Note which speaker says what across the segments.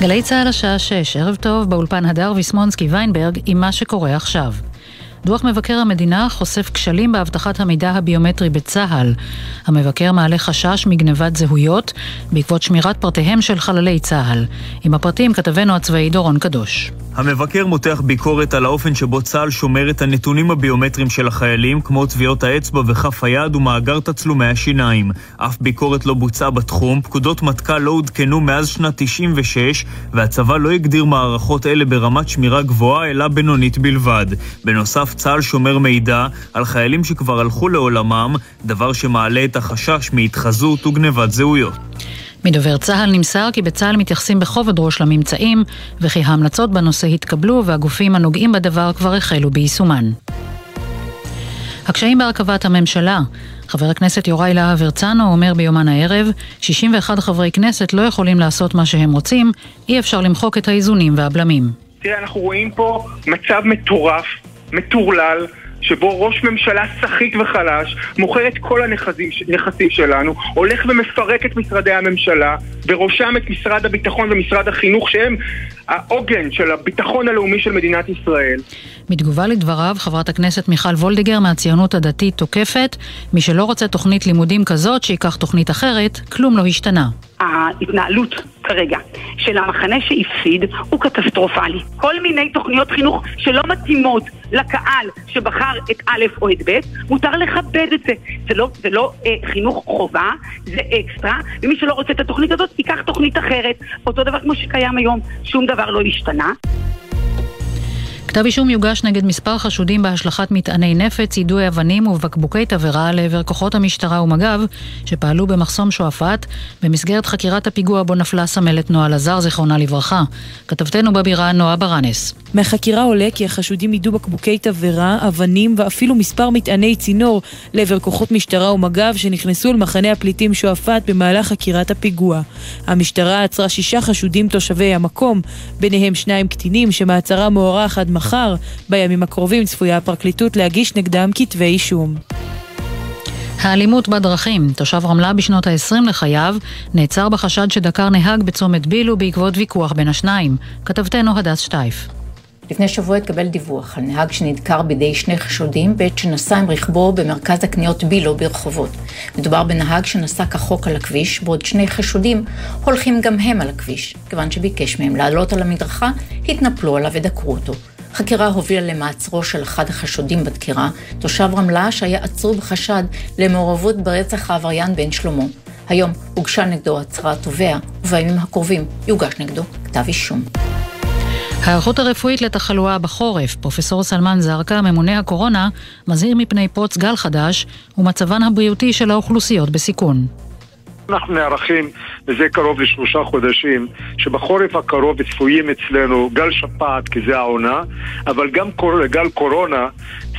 Speaker 1: גלי צה"ל השעה 6, ערב טוב, באולפן הדר ויסמונסקי ויינברג עם מה שקורה עכשיו. דוח מבקר המדינה חושף כשלים באבטחת המידע הביומטרי בצה"ל. המבקר מעלה חשש מגנבת זהויות בעקבות שמירת פרטיהם של חללי צה"ל. עם הפרטים כתבנו הצבאי דורון קדוש.
Speaker 2: המבקר מותח ביקורת על האופן שבו צה"ל שומר את הנתונים הביומטריים של החיילים, כמו טביעות האצבע וכף היד ומאגר תצלומי השיניים. אף ביקורת לא בוצעה בתחום, פקודות מטכ"ל לא עודכנו מאז שנת 96, והצבא לא הגדיר מערכות אלה ברמת שמירה גבוהה, אלא בינונית בלבד. בנוסף, צה"ל שומר מידע על חיילים שכבר הלכו לעולמם, דבר שמעלה את החשש מהתחזות וגנבת זהויות.
Speaker 1: מדובר צה"ל נמסר כי בצה"ל מתייחסים בכובד ראש לממצאים, וכי ההמלצות בנושא התקבלו והגופים הנוגעים בדבר כבר החלו ביישומן. הקשיים בהרכבת הממשלה חבר הכנסת יוראי להב הרצנו אומר ביומן הערב, 61 חברי כנסת לא יכולים לעשות מה שהם רוצים, אי אפשר למחוק את האיזונים והבלמים.
Speaker 3: תראה, אנחנו רואים פה מצב מטורף, מטורלל, שבו ראש ממשלה סחיט וחלש מוכר את כל הנכסים שלנו, הולך ומפרק את משרדי הממשלה, בראשם את משרד הביטחון ומשרד החינוך, שהם העוגן של הביטחון הלאומי של מדינת ישראל.
Speaker 1: בתגובה לדבריו, חברת הכנסת מיכל וולדיגר מהציונות הדתית תוקפת, מי שלא רוצה תוכנית לימודים כזאת, שייקח תוכנית אחרת, כלום לא השתנה.
Speaker 4: ההתנהלות כרגע של המחנה שהפסיד הוא קטסטרופלי. כל מיני תוכניות חינוך שלא מתאימות לקהל שבחר את א' או את ב', מותר לכבד את זה. זה לא, זה לא אה, חינוך חובה, זה אקסטרה, ומי שלא רוצה את התוכנית הזאת, ייקח תוכנית אחרת. אותו דבר כמו שקיים היום, שום דבר לא השתנה.
Speaker 1: כתב אישום יוגש נגד מספר חשודים בהשלכת מטעני נפץ, יידוי אבנים ובקבוקי תבערה לעבר כוחות המשטרה ומג"ב שפעלו במחסום שועפאט במסגרת חקירת הפיגוע בו נפלה סמלת נועה לזר, זיכרונה לברכה. כתבתנו בבירה נועה ברנס.
Speaker 5: מהחקירה עולה כי החשודים יידו בקבוקי תבערה, אבנים ואפילו מספר מטעני צינור לעבר כוחות משטרה ומג"ב שנכנסו למחנה הפליטים שועפאט במהלך חקירת הפיגוע. המשטרה עצרה שישה חשודים תושבי המקום, ביניהם שניים קטינים שמעצרה מוארך עד מחר. בימים הקרובים צפויה הפרקליטות להגיש נגדם כתבי אישום.
Speaker 1: האלימות בדרכים, תושב רמלה בשנות ה-20 לחייו, נעצר בחשד שדקר נהג בצומת בילו בעקבות ויכוח בין השניים. כתבתנו הדס שטייף.
Speaker 6: לפני שבוע התקבל דיווח על נהג שנדקר בידי שני חשודים בעת שנסע עם רכבו במרכז הקניות בילו ברחובות. מדובר בנהג שנסע כחוק על הכביש, בעוד שני חשודים הולכים גם הם על הכביש. כיוון שביקש מהם לעלות על המדרכה, התנפלו עליו ודקרו אותו. חקירה הובילה למעצרו של אחד החשודים בדקירה, תושב רמלה שהיה עצור בחשד למעורבות ברצח העבריין בן שלמה. היום הוגשה נגדו הצהרת תובע, ובימים הקרובים יוגש נגדו כתב אישום.
Speaker 1: ההיערכות הרפואית לתחלואה בחורף, פרופסור סלמן זרקא, ממונה הקורונה, מזהיר מפני פרוץ גל חדש ומצבן הבריאותי של האוכלוסיות בסיכון.
Speaker 7: אנחנו נערכים מזה קרוב לשלושה חודשים, שבחורף הקרוב צפויים אצלנו גל שפעת, כי זה העונה, אבל גם גל קורונה,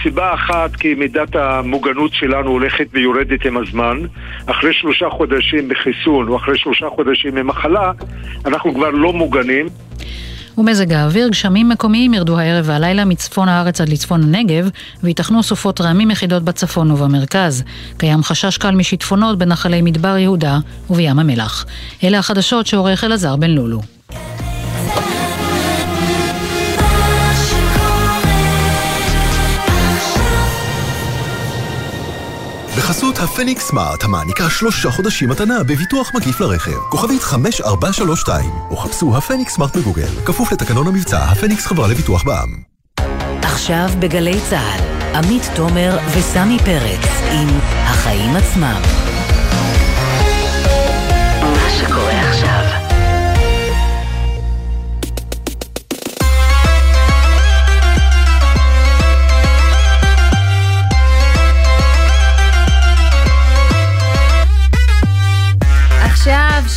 Speaker 7: סיבה אחת כי מידת המוגנות שלנו הולכת ויורדת עם הזמן. אחרי שלושה חודשים בחיסון או אחרי שלושה חודשים ממחלה, אנחנו כבר לא מוגנים.
Speaker 1: ומזג האוויר, גשמים מקומיים ירדו הערב והלילה מצפון הארץ עד לצפון הנגב, וייתכנו סופות רעמים יחידות בצפון ובמרכז. קיים חשש קל משיטפונות בנחלי מדבר יהודה ובים המלח. אלה החדשות שעורך אלעזר בן לולו.
Speaker 8: בחסות הפניקס סמארט, המעניקה שלושה חודשים מתנה בביטוח מקיף לרכב. כוכבית 5432, או חפשו הפניקס סמארט בגוגל. כפוף לתקנון המבצע, הפניקס חברה לביטוח בע"מ.
Speaker 9: עכשיו בגלי צה"ל, עמית תומר וסמי פרץ עם החיים עצמם.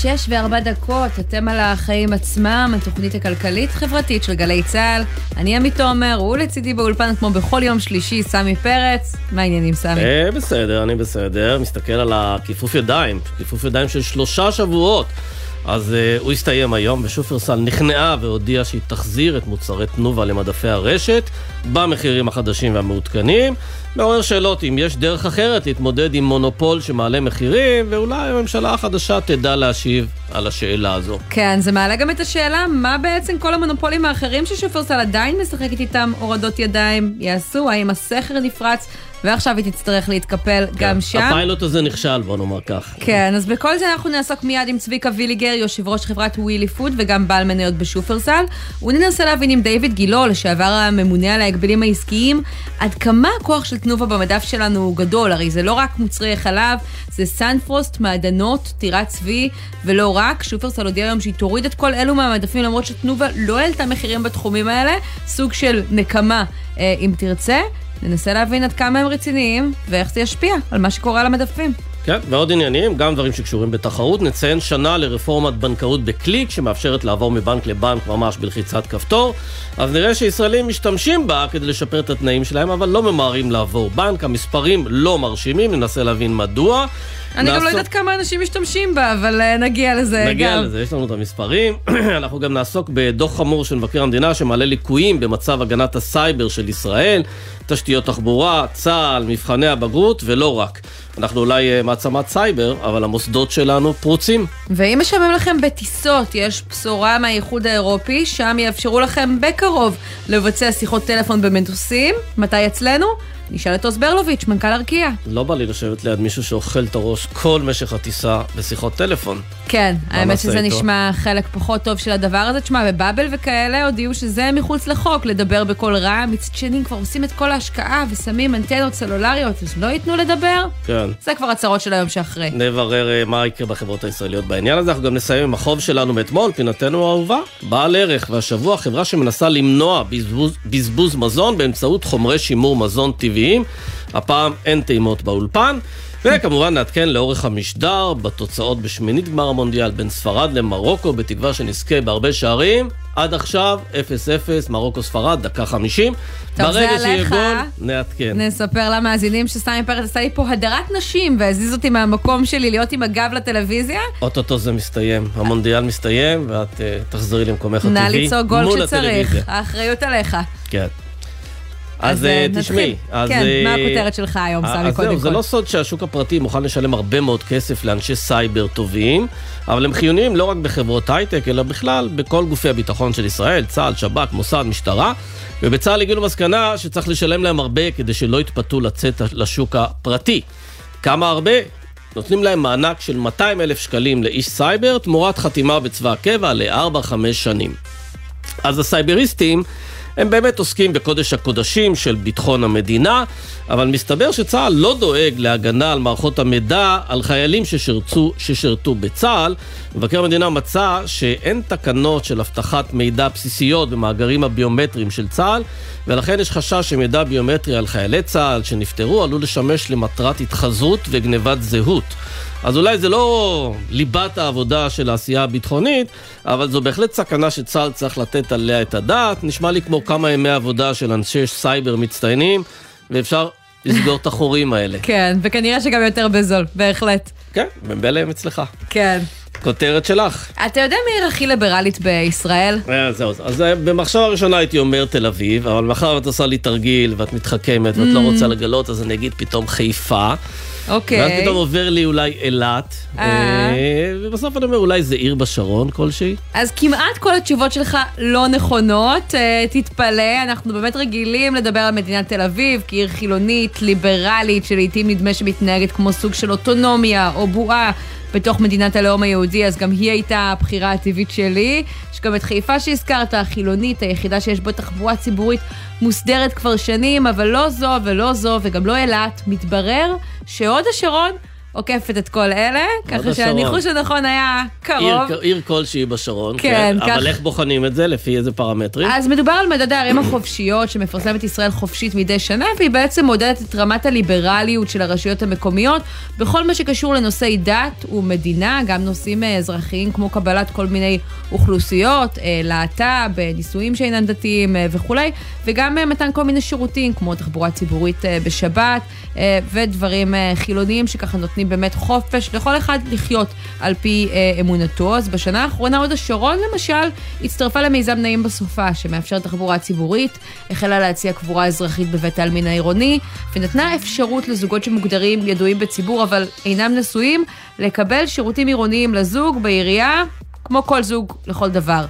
Speaker 10: שש וארבע דקות, אתם על החיים עצמם, התוכנית הכלכלית-חברתית של גלי צה"ל. אני עמית תומר, הוא לצידי באולפן כמו בכל יום שלישי, סמי פרץ. מה העניינים, סמי?
Speaker 11: אה, בסדר, אני בסדר. מסתכל על הכיפוף ידיים, כיפוף ידיים של שלושה שבועות. אז uh, הוא הסתיים היום, ושופרסל נכנעה והודיעה שהיא תחזיר את מוצרי תנובה למדפי הרשת במחירים החדשים והמעודכנים. מעורר שאלות אם יש דרך אחרת להתמודד עם מונופול שמעלה מחירים, ואולי הממשלה החדשה תדע להשיב על השאלה הזו.
Speaker 10: כן, זה מעלה גם את השאלה מה בעצם כל המונופולים האחרים ששופרסל עדיין משחקת איתם הורדות ידיים יעשו, האם הסכר נפרץ ועכשיו היא תצטרך להתקפל כן. גם שם.
Speaker 11: הפיילוט הזה נכשל, בוא נאמר כך.
Speaker 10: כן, אז בכל זה אנחנו נעסוק מיד עם צביקה ויליגר, יושב ראש חברת ווילי פוד וגם בעל מניות בשופרסל. וננסה להבין עם דיוויד גילו, לשעבר הממונה על ההגבלים העסקיים, עד כמה הכוח של תנובה במדף שלנו הוא גדול. הרי זה לא רק מוצרי חלב, זה סנפרוסט, מעדנות, טירת צבי, ולא רק. שופרסל הודיע היום שהיא תוריד את כל אלו מהמדפים, למרות שתנובה לא העלתה מחירים בתחומים האלה. סוג של נקמה, אה, אם תרצה. ננסה להבין עד כמה הם רציניים, ואיך זה ישפיע על מה שקורה על המדפים.
Speaker 11: כן, ועוד עניינים, גם דברים שקשורים בתחרות. נציין שנה לרפורמת בנקאות בקליק, שמאפשרת לעבור מבנק לבנק ממש בלחיצת כפתור. אז נראה שישראלים משתמשים בה כדי לשפר את התנאים שלהם, אבל לא ממהרים לעבור בנק. המספרים לא מרשימים, ננסה להבין מדוע.
Speaker 10: אני. גם לא יודעת כמה אנשים משתמשים בה, אבל אה, נגיע לזה
Speaker 11: נגיע
Speaker 10: גם.
Speaker 11: לזה, יש לנו את המספרים. אנחנו גם נעסוק בדוח חמור של מבקר המדינה שמעלה ליקויים במצב הגנת הסייבר של ישראל, תשתיות תחבורה, צה"ל, מבחני הבגרות, ולא רק. אנחנו אולי אה, מעצמת סייבר, אבל המוסדות שלנו פרוצים.
Speaker 10: ואם משלמים לכם בטיסות, יש בשורה מהאיחוד האירופי, שם יאפשרו לכם בקרוב לבצע שיחות טלפון במטוסים. מתי אצלנו? נשאל את עוז ברלוביץ', מנכ"ל ארקיע.
Speaker 11: לא בא לי לשבת ליד מישהו שאוכל את הראש כל משך הטיסה בשיחות טלפון.
Speaker 10: כן, האמת שזה איתו? נשמע חלק פחות טוב של הדבר הזה. תשמע, בבאבל וכאלה הודיעו שזה מחוץ לחוק, לדבר בקול רע. מצד שני, כבר עושים את כל ההשקעה ושמים אנטנות סלולריות, אז לא ייתנו לדבר?
Speaker 11: כן.
Speaker 10: זה כבר הצהרות של היום שאחרי.
Speaker 11: נברר אה, מה יקרה בחברות הישראליות בעניין הזה. אנחנו גם נסיים עם החוב שלנו מאתמול, פינתנו האהובה, בעל ערך. והשבוע חברה שמנסה למנוע בזבוז, בזבוז מזון באמצעות חומרי שימור מזון טבעיים. הפעם אין טעימות באולפן. וכמובן נעדכן לאורך המשדר בתוצאות בשמינית גמר המונדיאל בין ספרד למרוקו, בתקווה שנזכה בהרבה שערים. עד עכשיו 0-0, מרוקו ספרד, דקה 50.
Speaker 10: טוב, ברגע שיהיה גול,
Speaker 11: נעדכן.
Speaker 10: נספר למאזינים שסמי פרץ עשה לי פה הדרת נשים והזיז אותי מהמקום שלי להיות עם הגב לטלוויזיה.
Speaker 11: אוטוטו זה מסתיים, המונדיאל מסתיים ואת uh, תחזרי למקומך הטבעי
Speaker 10: נא לצעוק גול כשצריך, האחריות עליך.
Speaker 11: כן. אז אה, תשמעי,
Speaker 10: אז... כן, מה אה, הכותרת שלך היום, סמי, קודם כל?
Speaker 11: זה לא סוד שהשוק הפרטי מוכן לשלם הרבה מאוד כסף לאנשי סייבר טובים, אבל הם חיוניים לא רק בחברות הייטק, אלא בכלל בכל גופי הביטחון של ישראל, צה"ל, שב"כ, מוסד, משטרה, ובצה"ל הגיעו למסקנה שצריך לשלם להם הרבה כדי שלא יתפתו לצאת לשוק הפרטי. כמה הרבה? נותנים להם מענק של 200 אלף שקלים לאיש סייבר תמורת חתימה בצבא הקבע ל-4-5 שנים. אז הסייבריסטים הם באמת עוסקים בקודש הקודשים של ביטחון המדינה, אבל מסתבר שצה"ל לא דואג להגנה על מערכות המידע על חיילים ששרצו, ששרתו בצה"ל. מבקר המדינה מצא שאין תקנות של אבטחת מידע בסיסיות במאגרים הביומטריים של צה"ל, ולכן יש חשש שמידע ביומטרי על חיילי צה"ל שנפטרו עלול לשמש למטרת התחזות וגנבת זהות. אז אולי זה לא ליבת העבודה של העשייה הביטחונית, אבל זו בהחלט סכנה שצה"ל צריך לתת עליה את הדעת. נשמע לי כמו כמה ימי עבודה של אנשי סייבר מצטיינים, ואפשר לסגור את החורים האלה.
Speaker 10: כן, וכנראה שגם יותר בזול, בהחלט.
Speaker 11: כן, ממילא הם אצלך.
Speaker 10: כן.
Speaker 11: כותרת שלך.
Speaker 10: אתה יודע מי עיר הכי ליברלית בישראל?
Speaker 11: אה, זהו, אז אה, במחשבה הראשונה הייתי אומר תל אביב, אבל מאחר ואת עושה לי תרגיל ואת מתחכמת ואת לא mm. רוצה לגלות, אז אני אגיד פתאום חיפה.
Speaker 10: אוקיי.
Speaker 11: ואז פתאום עובר לי אולי אילת, אה. ובסוף אני אומר אולי זה עיר בשרון כלשהי.
Speaker 10: אז כמעט כל התשובות שלך לא נכונות, תתפלא, אנחנו באמת רגילים לדבר על מדינת תל אביב כעיר חילונית, ליברלית, שלעיתים נדמה שמתנהגת כמו סוג של אוטונומיה או בועה. בתוך מדינת הלאום היהודי, אז גם היא הייתה הבחירה הטבעית שלי. יש גם את חיפה שהזכרת, החילונית, היחידה שיש בה תחבורה ציבורית מוסדרת כבר שנים, אבל לא זו ולא זו וגם לא אילת. מתברר שהוד השרון עוקפת את כל אלה, ככה שהניחוש הנכון היה קרוב.
Speaker 11: עיר, עיר כלשהי בשרון, כן, כן כך... אבל איך בוחנים את זה? לפי איזה פרמטרים?
Speaker 10: אז מדובר על מדד הערים החופשיות שמפרסמת ישראל חופשית מדי שנה, והיא בעצם מודדת את רמת הליברליות של הרשויות המקומיות בכל מה שקשור לנושאי דת ומדינה, גם נושאים אה, אזרחיים כמו קבלת כל מיני אוכלוסיות, אה, להט"ב, אה, נישואים שאינם דתיים וכולי, וגם מתן כל מיני שירותים כמו תחבורה ציבורית בשבת ודברים חילוניים שככה נותנים נותנים באמת חופש לכל אחד לחיות על פי אה, אמונתו. אז בשנה האחרונה הוד השרון למשל הצטרפה למיזם נעים בסופה, שמאפשר תחבורה ציבורית, החלה להציע קבורה אזרחית בבית העלמין העירוני, ונתנה אפשרות לזוגות שמוגדרים ידועים בציבור אבל אינם נשואים, לקבל שירותים עירוניים לזוג בעירייה, כמו כל זוג לכל דבר.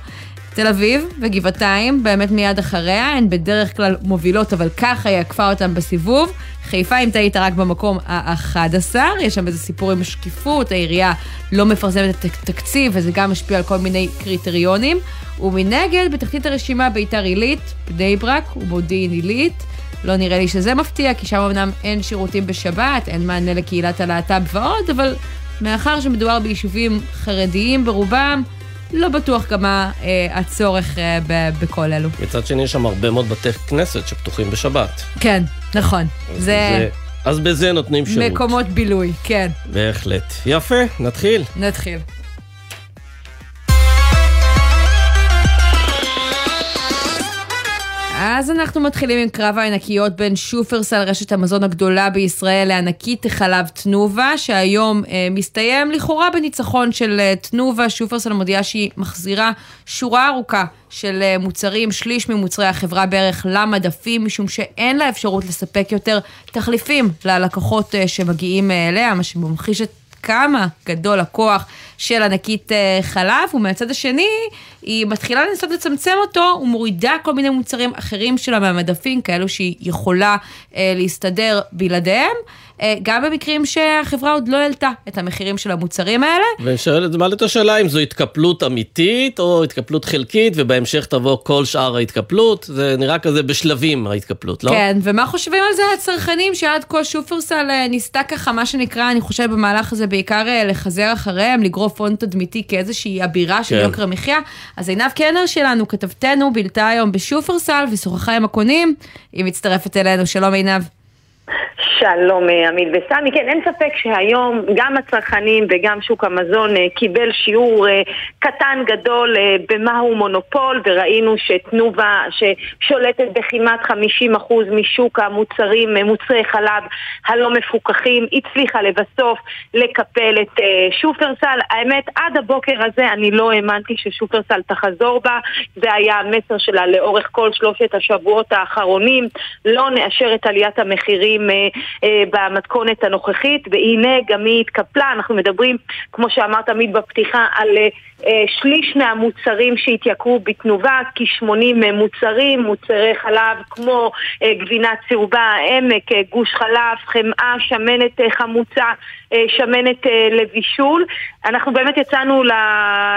Speaker 10: תל אביב וגבעתיים, באמת מיד אחריה, הן בדרך כלל מובילות, אבל ככה היא עקפה אותן בסיבוב. חיפה, אם טעית, רק במקום ה-11, יש שם איזה סיפור עם השקיפות, העירייה לא מפרסמת את התקציב, וזה גם משפיע על כל מיני קריטריונים. ומנגד, בתחתית הרשימה ביתר עילית, בני ברק ומודיעין עילית. לא נראה לי שזה מפתיע, כי שם אמנם אין שירותים בשבת, אין מענה לקהילת הלהט"ב ועוד, אבל מאחר שמדובר ביישובים חרדיים ברובם, לא בטוח גם מה אה, הצורך אה, ב- בכל אלו.
Speaker 11: מצד שני, יש שם הרבה מאוד בתי כנסת שפתוחים בשבת.
Speaker 10: כן, נכון.
Speaker 11: אז
Speaker 10: זה
Speaker 11: בזה- אז בזה נותנים שירות.
Speaker 10: מקומות בילוי, כן.
Speaker 11: בהחלט. יפה, נתחיל.
Speaker 10: נתחיל. אז אנחנו מתחילים עם קרב הענקיות בין שופרסל, רשת המזון הגדולה בישראל, לענקית חלב תנובה, שהיום אה, מסתיים לכאורה בניצחון של אה, תנובה. שופרסל מודיעה שהיא מחזירה שורה ארוכה של אה, מוצרים, שליש ממוצרי החברה בערך למדפים, משום שאין לה אפשרות לספק יותר תחליפים ללקוחות אה, שמגיעים אה, אליה, מה שממחיש את כמה גדול הכוח של ענקית אה, חלב, ומהצד השני, היא מתחילה לנסות לצמצם אותו ומורידה כל מיני מוצרים אחרים שלה מהמדפים, כאלו שהיא יכולה אה, להסתדר בלעדיהם, גם במקרים שהחברה עוד לא העלתה את המחירים של המוצרים האלה.
Speaker 11: ושואלת, מעלה את השאלה אם זו התקפלות אמיתית או התקפלות חלקית, ובהמשך תבוא כל שאר ההתקפלות. זה נראה כזה בשלבים ההתקפלות, לא?
Speaker 10: כן, ומה חושבים על זה הצרכנים שעד כה שופרסל אה, ניסתה ככה, מה שנקרא, אני חושבת במהלך הזה בעיקר אה, לחזר אחריהם, לגרוף הון תדמיתי כאיזושהי אבירה של
Speaker 11: כן.
Speaker 10: יוקר המחיה. אז עינב קנר שלנו, כתבתנו, בילתה היום בשופרסל ושוחחה עם הקונים. היא מצטרפת אלינו, שלום עינב.
Speaker 12: שלום אה, עמית וסמי, כן אין ספק שהיום גם הצרכנים וגם שוק המזון אה, קיבל שיעור אה, קטן גדול במהו מונופול וראינו שתנובה ששולטת בכמעט 50% משוק המוצרים, מוצרי חלב הלא מפוקחים, הצליחה לבסוף לקפל את שופרסל. האמת עד הבוקר הזה אני לא האמנתי ששופרסל תחזור בה, זה היה המסר שלה לאורך כל שלושת השבועות האחרונים, לא נאשר את עליית המחירים אה, אה, במתכונת הנוכחית, והנה גם היא התקפלה, אנחנו מדברים, כמו שאמרת תמיד בפתיחה, על אה, שליש מהמוצרים שהתייקרו בתנובה, כ-80 מוצרים, מוצרי חלב כמו גבינה צהובה, העמק, אה, גוש חלב, חמאה, שמנת חמוצה, שמנת לבישול. אנחנו באמת יצאנו ל-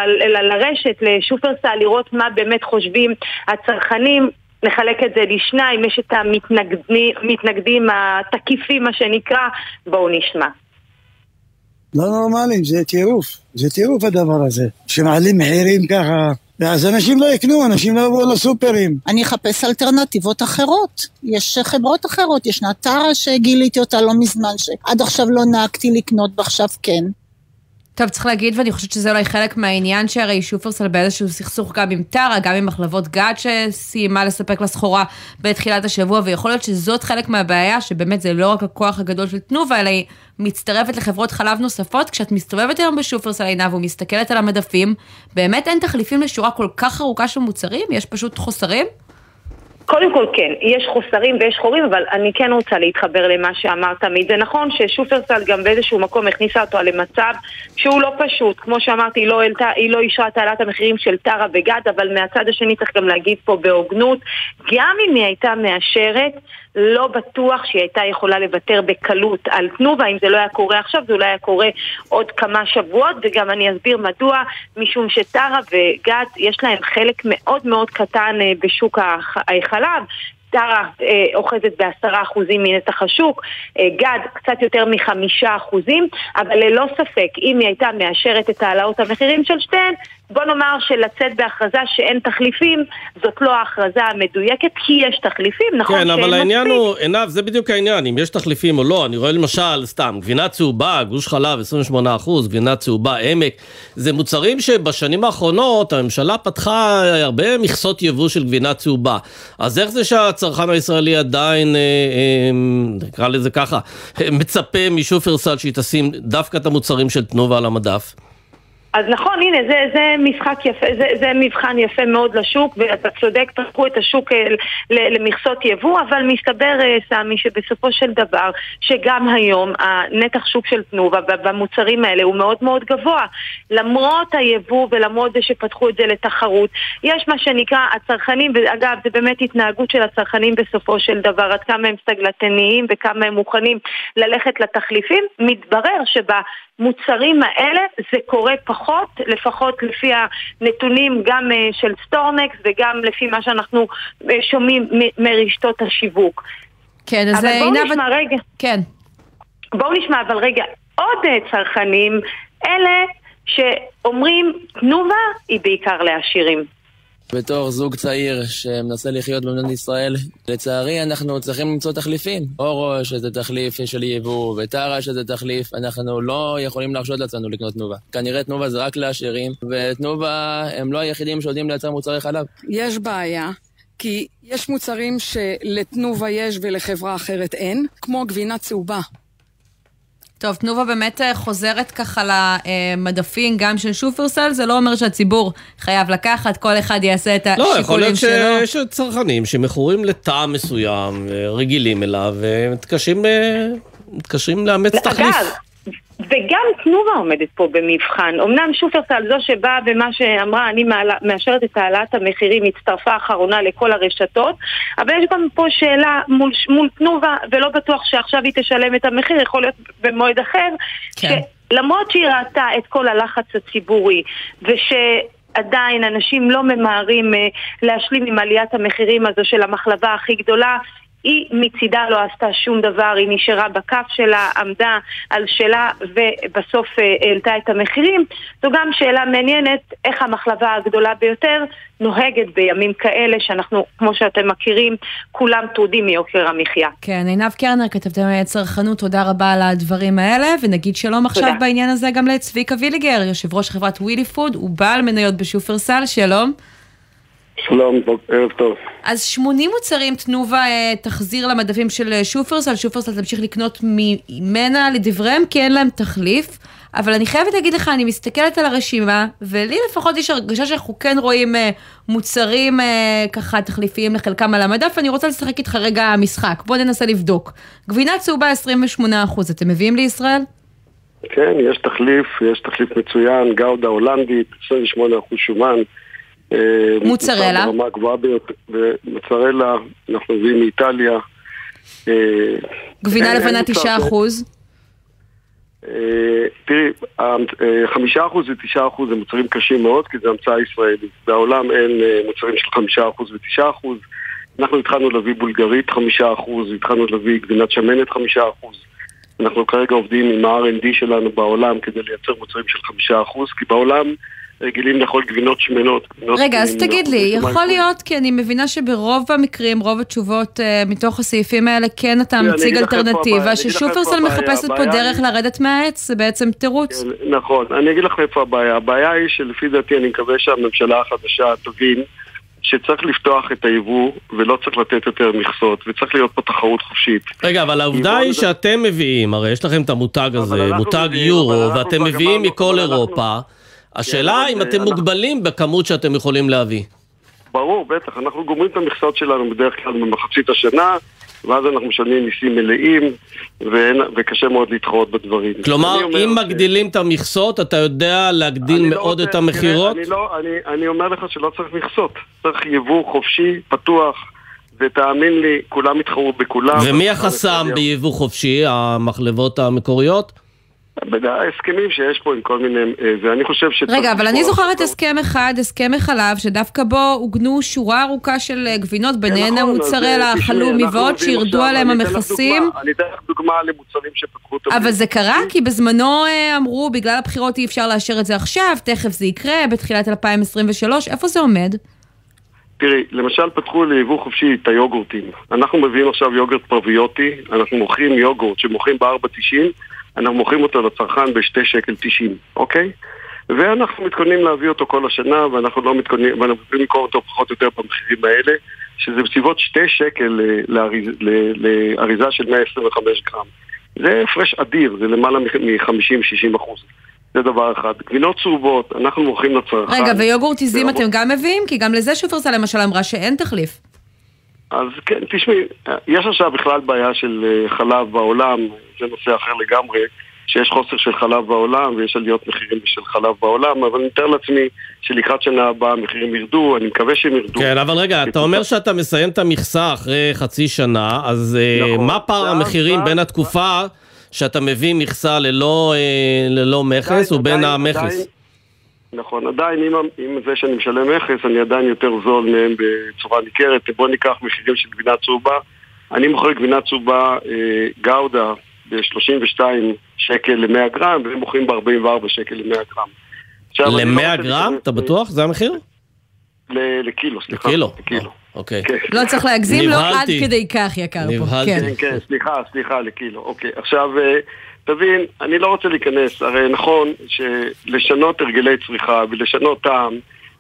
Speaker 12: ל- לרשת, לשופרסל, לראות מה באמת חושבים הצרכנים. נחלק את זה לשניים, יש את המתנגדים התקיפים, מה שנקרא, בואו נשמע.
Speaker 13: לא נורמלים, זה טירוף. זה טירוף הדבר הזה. שמעלים מחירים ככה, אז אנשים לא יקנו, אנשים לא יבואו לסופרים.
Speaker 14: אני אחפש אלטרנטיבות אחרות. יש חברות אחרות, ישנה טרה שגיליתי אותה לא מזמן, שעד עכשיו לא נהגתי לקנות ועכשיו כן.
Speaker 10: טוב, צריך להגיד, ואני חושבת שזה אולי חלק מהעניין שהרי שופרסל באיזשהו סכסוך גם עם טרה, גם עם מחלבות גד שסיימה לספק לה סחורה בתחילת השבוע, ויכול להיות שזאת חלק מהבעיה, שבאמת זה לא רק הכוח הגדול של תנובה, אלא היא מצטרפת לחברות חלב נוספות. כשאת מסתובבת היום בשופרסל עינב ומסתכלת על המדפים, באמת אין תחליפים לשורה כל כך ארוכה של מוצרים? יש פשוט חוסרים?
Speaker 12: קודם כל כן, יש חוסרים ויש חורים, אבל אני כן רוצה להתחבר למה שאמרת תמיד. זה נכון ששופרסל גם באיזשהו מקום הכניסה אותו למצב שהוא לא פשוט. כמו שאמרתי, היא לא, העלתה, לא אישרה את העלאת המחירים של טרה וגד, אבל מהצד השני צריך גם להגיד פה בהוגנות, גם אם היא הייתה מאשרת, לא בטוח שהיא הייתה יכולה לוותר בקלות על תנובה, אם זה לא היה קורה עכשיו, זה אולי היה קורה עוד כמה שבועות, וגם אני אסביר מדוע, משום שטרה וגד יש להם חלק מאוד מאוד קטן אה, בשוק הח- החלב. טרה אה, אוחזת בעשרה אחוזים מנתח השוק, אה, גד קצת יותר מחמישה אחוזים, אבל ללא ספק, אם היא הייתה מאשרת את העלאות המחירים של שתיהן, בוא נאמר שלצאת בהכרזה שאין תחליפים, זאת לא ההכרזה המדויקת, כי יש תחליפים, נכון
Speaker 11: כן, אבל העניין
Speaker 12: מספיק.
Speaker 11: הוא, עינב, זה בדיוק העניין, אם יש תחליפים או לא. אני רואה למשל, סתם, גבינה צהובה, גוש חלב 28%, גבינה צהובה, עמק. זה מוצרים שבשנים האחרונות הממשלה פתחה הרבה מכסות יבוא של גבינה צהובה. אז איך זה שהצרכן הישראלי עדיין, אה, אה, נקרא לזה ככה, אה, מצפה משופרסל שהיא תשים דווקא את המוצרים של תנובה על המדף?
Speaker 12: אז נכון, הנה, זה, זה משחק יפה, זה, זה מבחן יפה מאוד לשוק, ואתה צודק, פתחו את השוק למכסות יבוא, אבל מסתבר, אה, סמי, שבסופו של דבר, שגם היום הנתח שוק של תנובה במוצרים האלה הוא מאוד מאוד גבוה. למרות היבוא ולמרות זה שפתחו את זה לתחרות, יש מה שנקרא הצרכנים, ואגב, זה באמת התנהגות של הצרכנים בסופו של דבר, עד כמה הם סטגלטניים וכמה הם מוכנים ללכת לתחליפים, מתברר שבה... מוצרים האלה זה קורה פחות, לפחות לפי הנתונים גם אה, של סטורנקסט וגם לפי מה שאנחנו אה, שומעים מרשתות השיווק.
Speaker 10: כן, אז
Speaker 12: אבל בואו
Speaker 10: עינב...
Speaker 12: נשמע רגע.
Speaker 10: כן.
Speaker 12: בואו נשמע אבל רגע עוד אה, צרכנים, אלה שאומרים תנובה היא בעיקר לעשירים.
Speaker 15: בתור זוג צעיר שמנסה לחיות במדינת ישראל, לצערי אנחנו צריכים למצוא תחליפים. אורו שזה תחליף של יבוא, וטרה שזה תחליף, אנחנו לא יכולים להרשות לעצמנו לקנות תנובה. כנראה תנובה זה רק לעשירים, ותנובה הם לא היחידים שיודעים לייצר מוצרי חלב.
Speaker 16: יש בעיה, כי יש מוצרים שלתנובה יש ולחברה אחרת אין, כמו גבינה צהובה.
Speaker 10: טוב, תנובה באמת אה, חוזרת ככה למדפים גם של שופרסל, זה לא אומר שהציבור חייב לקחת, כל אחד יעשה את
Speaker 11: לא, יכול
Speaker 10: השיקולים
Speaker 11: להיות
Speaker 10: שלו.
Speaker 11: שיש צרכנים שמכורים לטעם מסוים, אה, רגילים אליו, ומתקשים אה, מתקשים לאמץ תחליף.
Speaker 12: אגב, וגם תנובה עומדת פה במבחן. אמנם שופרסל זו שבאה במה שאמרה, אני מעלה, מאשרת את העלאת המחירים, הצטרפה אחרונה לכל הרשתות, אבל יש גם פה שאלה מול, מול תנובה, ולא בטוח שעכשיו היא תשלם את המחיר, יכול להיות במועד אחר,
Speaker 10: כן.
Speaker 12: שלמרות שהיא ראתה את כל הלחץ הציבורי, וש... עדיין אנשים לא ממהרים אה, להשלים עם עליית המחירים הזו של המחלבה הכי גדולה. היא מצידה לא עשתה שום דבר, היא נשארה בכף שלה, עמדה על שלה ובסוף אה, העלתה את המחירים. זו גם שאלה מעניינת איך המחלבה הגדולה ביותר נוהגת בימים כאלה שאנחנו, כמו שאתם מכירים, כולם טרודים מיוקר המחיה.
Speaker 10: כן, עינב קרנר, כתבתם צרכנות, תודה רבה על הדברים האלה, ונגיד שלום עכשיו
Speaker 12: תודה.
Speaker 10: בעניין הזה גם לצביקה ויליגר, יושב ראש חברת ווילי פוד, הוא בעל מניות בשופרסל, שלום.
Speaker 17: שלום, ערב טוב.
Speaker 10: אז 80 מוצרים תנובה אה, תחזיר למדפים של אה, שופרסל, שופרסל תמשיך לקנות ממנה לדבריהם כי אין להם תחליף. אבל אני חייבת להגיד לך, אני מסתכלת על הרשימה, ולי לפחות יש הרגשה שאנחנו כן רואים אה, מוצרים אה, ככה תחליפיים לחלקם על המדף, ואני רוצה לשחק איתך רגע משחק. בוא ננסה לבדוק. גבינה צהובה 28%, אתם מביאים לישראל?
Speaker 17: כן, יש תחליף, יש תחליף מצוין, גאודה הולנדית, 28% שומן. אה,
Speaker 10: מוצרלה?
Speaker 17: ברמה הגבוהה ביותר, ומוצרלה, אנחנו מביאים מאיטליה. אה,
Speaker 10: גבינה
Speaker 17: אין
Speaker 10: לבנה 9%.
Speaker 17: אה, תראי, אה, חמישה אחוז ותשעה אחוז זה מוצרים קשים מאוד, כי זה המצאה ישראלית. בעולם אין אה, מוצרים של חמישה אחוז ותשעה אחוז. אנחנו התחלנו להביא בולגרית חמישה אחוז, התחלנו להביא גבינת שמנת חמישה אחוז. אנחנו כרגע עובדים עם ה-R&D שלנו בעולם כדי לייצר מוצרים של חמישה אחוז, כי בעולם רגילים לאכול גבינות שמנות. גבינות
Speaker 10: רגע, אז תגיד לי, יכול להיות, כי אני מבינה שברוב המקרים, רוב התשובות אה, מתוך הסעיפים האלה, כן אתה
Speaker 17: אני
Speaker 10: מציג אלטרנטיבה, ששופרסל. מחפשת פה
Speaker 17: הבעיה
Speaker 10: דרך
Speaker 17: היא-
Speaker 10: לרדת מהעץ, זה בעצם תירוץ.
Speaker 17: נכון, אני אגיד לך איפה הבעיה. הבעיה היא שלפי דעתי אני מקווה שהממשלה החדשה תבין שצריך לפתוח את היבוא ולא צריך לתת יותר מכסות וצריך להיות פה תחרות חופשית.
Speaker 11: רגע, אבל העובדה היא שאתם מביאים, הרי יש לכם את המותג הזה, מותג יורו, ואתם מביאים מכל
Speaker 17: אבל אנחנו-
Speaker 11: אירופה. השאלה
Speaker 17: אבל
Speaker 11: אם
Speaker 17: זה-
Speaker 11: אתם
Speaker 17: אנחנו-
Speaker 11: מוגבלים בכמות שאתם יכולים להביא.
Speaker 17: ברור, בטח, אנחנו גומרים את המכסות שלנו בדרך כלל במחצית השנה ואז אנחנו משלמים מיסים מלאים ואין, וקשה מאוד להתחרות בדברים.
Speaker 11: כלומר,
Speaker 17: אומר
Speaker 11: אם מגדילים את המכסות, אתה יודע להגדיל
Speaker 17: לא
Speaker 11: מאוד
Speaker 17: רוצה-
Speaker 11: את המכירות?
Speaker 17: תראה, אני, לא, אני, אני אומר לך שלא צריך מכסות. צריך יבוא חופשי, פתוח, ותאמין לי, כולם יתחרו בכולם.
Speaker 11: ומי החסם ביבוא חופשי? המחלבות המקוריות?
Speaker 17: ההסכמים שיש פה עם כל מיני, אה, ואני חושב ש...
Speaker 10: רגע, אבל אני זוכרת הסכם אחד, הסכם החלב, שדווקא בו עוגנו שורה ארוכה של אה, גבינות, ביניהן
Speaker 17: נכון,
Speaker 10: המוצרי
Speaker 17: אה,
Speaker 10: החלומי ועוד, שירדו עליהם המכסים.
Speaker 17: אני אתן לך דוגמה למוצרים שפתחו את
Speaker 10: אבל זה קרה כי בזמנו אה, אמרו, בגלל הבחירות אי אפשר לאשר את זה עכשיו, תכף זה יקרה, בתחילת 2023, איפה זה עומד?
Speaker 17: תראי, למשל פתחו ליבוא חופשי את היוגורטים. אנחנו מביאים עכשיו יוגורט פרביוטי, אנחנו מוכרים יוגורט שמוכרים ב-4.90, אנחנו מוכרים אותו לצרכן ב-2 שקל 90, אוקיי? ואנחנו מתכוננים להביא אותו כל השנה, ואנחנו לא מתכוננים, ואנחנו מתכוננים למכור אותו פחות או יותר במחירים האלה, שזה בסביבות 2 שקל אה, לאריז- לאריזה של 125 גרם. זה הפרש אדיר, זה למעלה מ-50-60 אחוז. זה דבר אחד. גבינות צהובות, אנחנו מוכרים לצרכן.
Speaker 10: רגע, ויוגורטיזים
Speaker 17: ברמות-
Speaker 10: אתם גם מביאים? כי גם לזה שופרסל למשל אמרה שאין תחליף.
Speaker 17: אז כן, תשמעי, יש עכשיו בכלל בעיה של אה, חלב בעולם, זה נושא אחר לגמרי, שיש חוסר של חלב בעולם ויש עליות מחירים של חלב בעולם, אבל אני מתאר לעצמי שלקראת שנה הבאה המחירים ירדו, אני מקווה שהם ירדו.
Speaker 11: כן, אבל רגע, אתה אומר שאתה מסיים את המכסה אחרי חצי שנה, אז אה,
Speaker 17: נכון.
Speaker 11: מה פער המחירים בין התקופה שאתה מביא מכסה ללא אה, ללא מכס ובין המכס?
Speaker 17: עדיין- נכון, עדיין עם, עם זה שאני משלם מכס, אני עדיין יותר זול מהם בצורה ניכרת. בוא ניקח מחירים של גבינה צהובה. אני מוכר גבינה צהובה אה, גאודה ב-32 שקל ל-100 גרם, והם מוכרים ב-44 שקל ל-100 גרם. לא
Speaker 11: ל-100
Speaker 17: רוצה
Speaker 11: גרם? אתה בטוח? זה המחיר?
Speaker 17: ל- לקילו, סליחה.
Speaker 11: לקילו?
Speaker 17: לקילו.
Speaker 11: אוקיי.
Speaker 10: לא צריך להגזים, לא עד. כדי כך יקר פה.
Speaker 11: נבהלתי.
Speaker 10: כן.
Speaker 17: כן, כן, סליחה, סליחה, לקילו. אוקיי, עכשיו, אה, תבין, אני לא רוצה להיכנס, הרי נכון שלשנות הרגלי צריכה ולשנות טעם,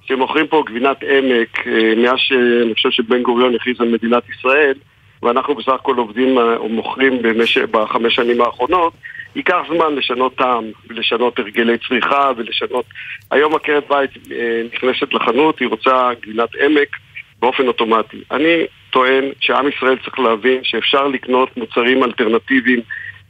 Speaker 17: שמוכרים פה גבינת עמק, אה, מאז שאני חושב שבן גוריון הכריז על מדינת ישראל, ואנחנו בסך הכל עובדים אה, או מוכרים במשך, בחמש שנים האחרונות, ייקח זמן לשנות טעם ולשנות הרגלי צריכה ולשנות... היום עקרת בית אה, נכנסת לחנות, היא רוצה גבינת עמק באופן אוטומטי. אני טוען שעם ישראל צריך להבין שאפשר לקנות מוצרים אלטרנטיביים,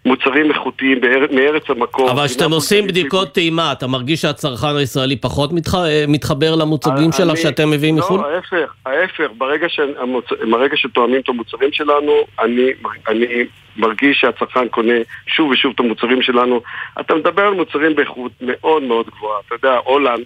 Speaker 17: מוצרים איכותיים באר... מארץ המקור.
Speaker 11: אבל כשאתם עושים בדיקות טעימה, אתה מרגיש שהצרכן הישראלי פחות מתח... אה, מתחבר למוצגים שלך
Speaker 17: אני-
Speaker 11: שאתם מביאים מחו"ל?
Speaker 17: לא, ההפך, ההפך. ברגע, שהמוצ... ברגע שתואמים את המוצרים שלנו, אני, אני מרגיש שהצרכן קונה שוב ושוב את המוצרים שלנו. אתה מדבר על מוצרים באיכות מאוד מאוד גבוהה. אתה יודע, הולנד,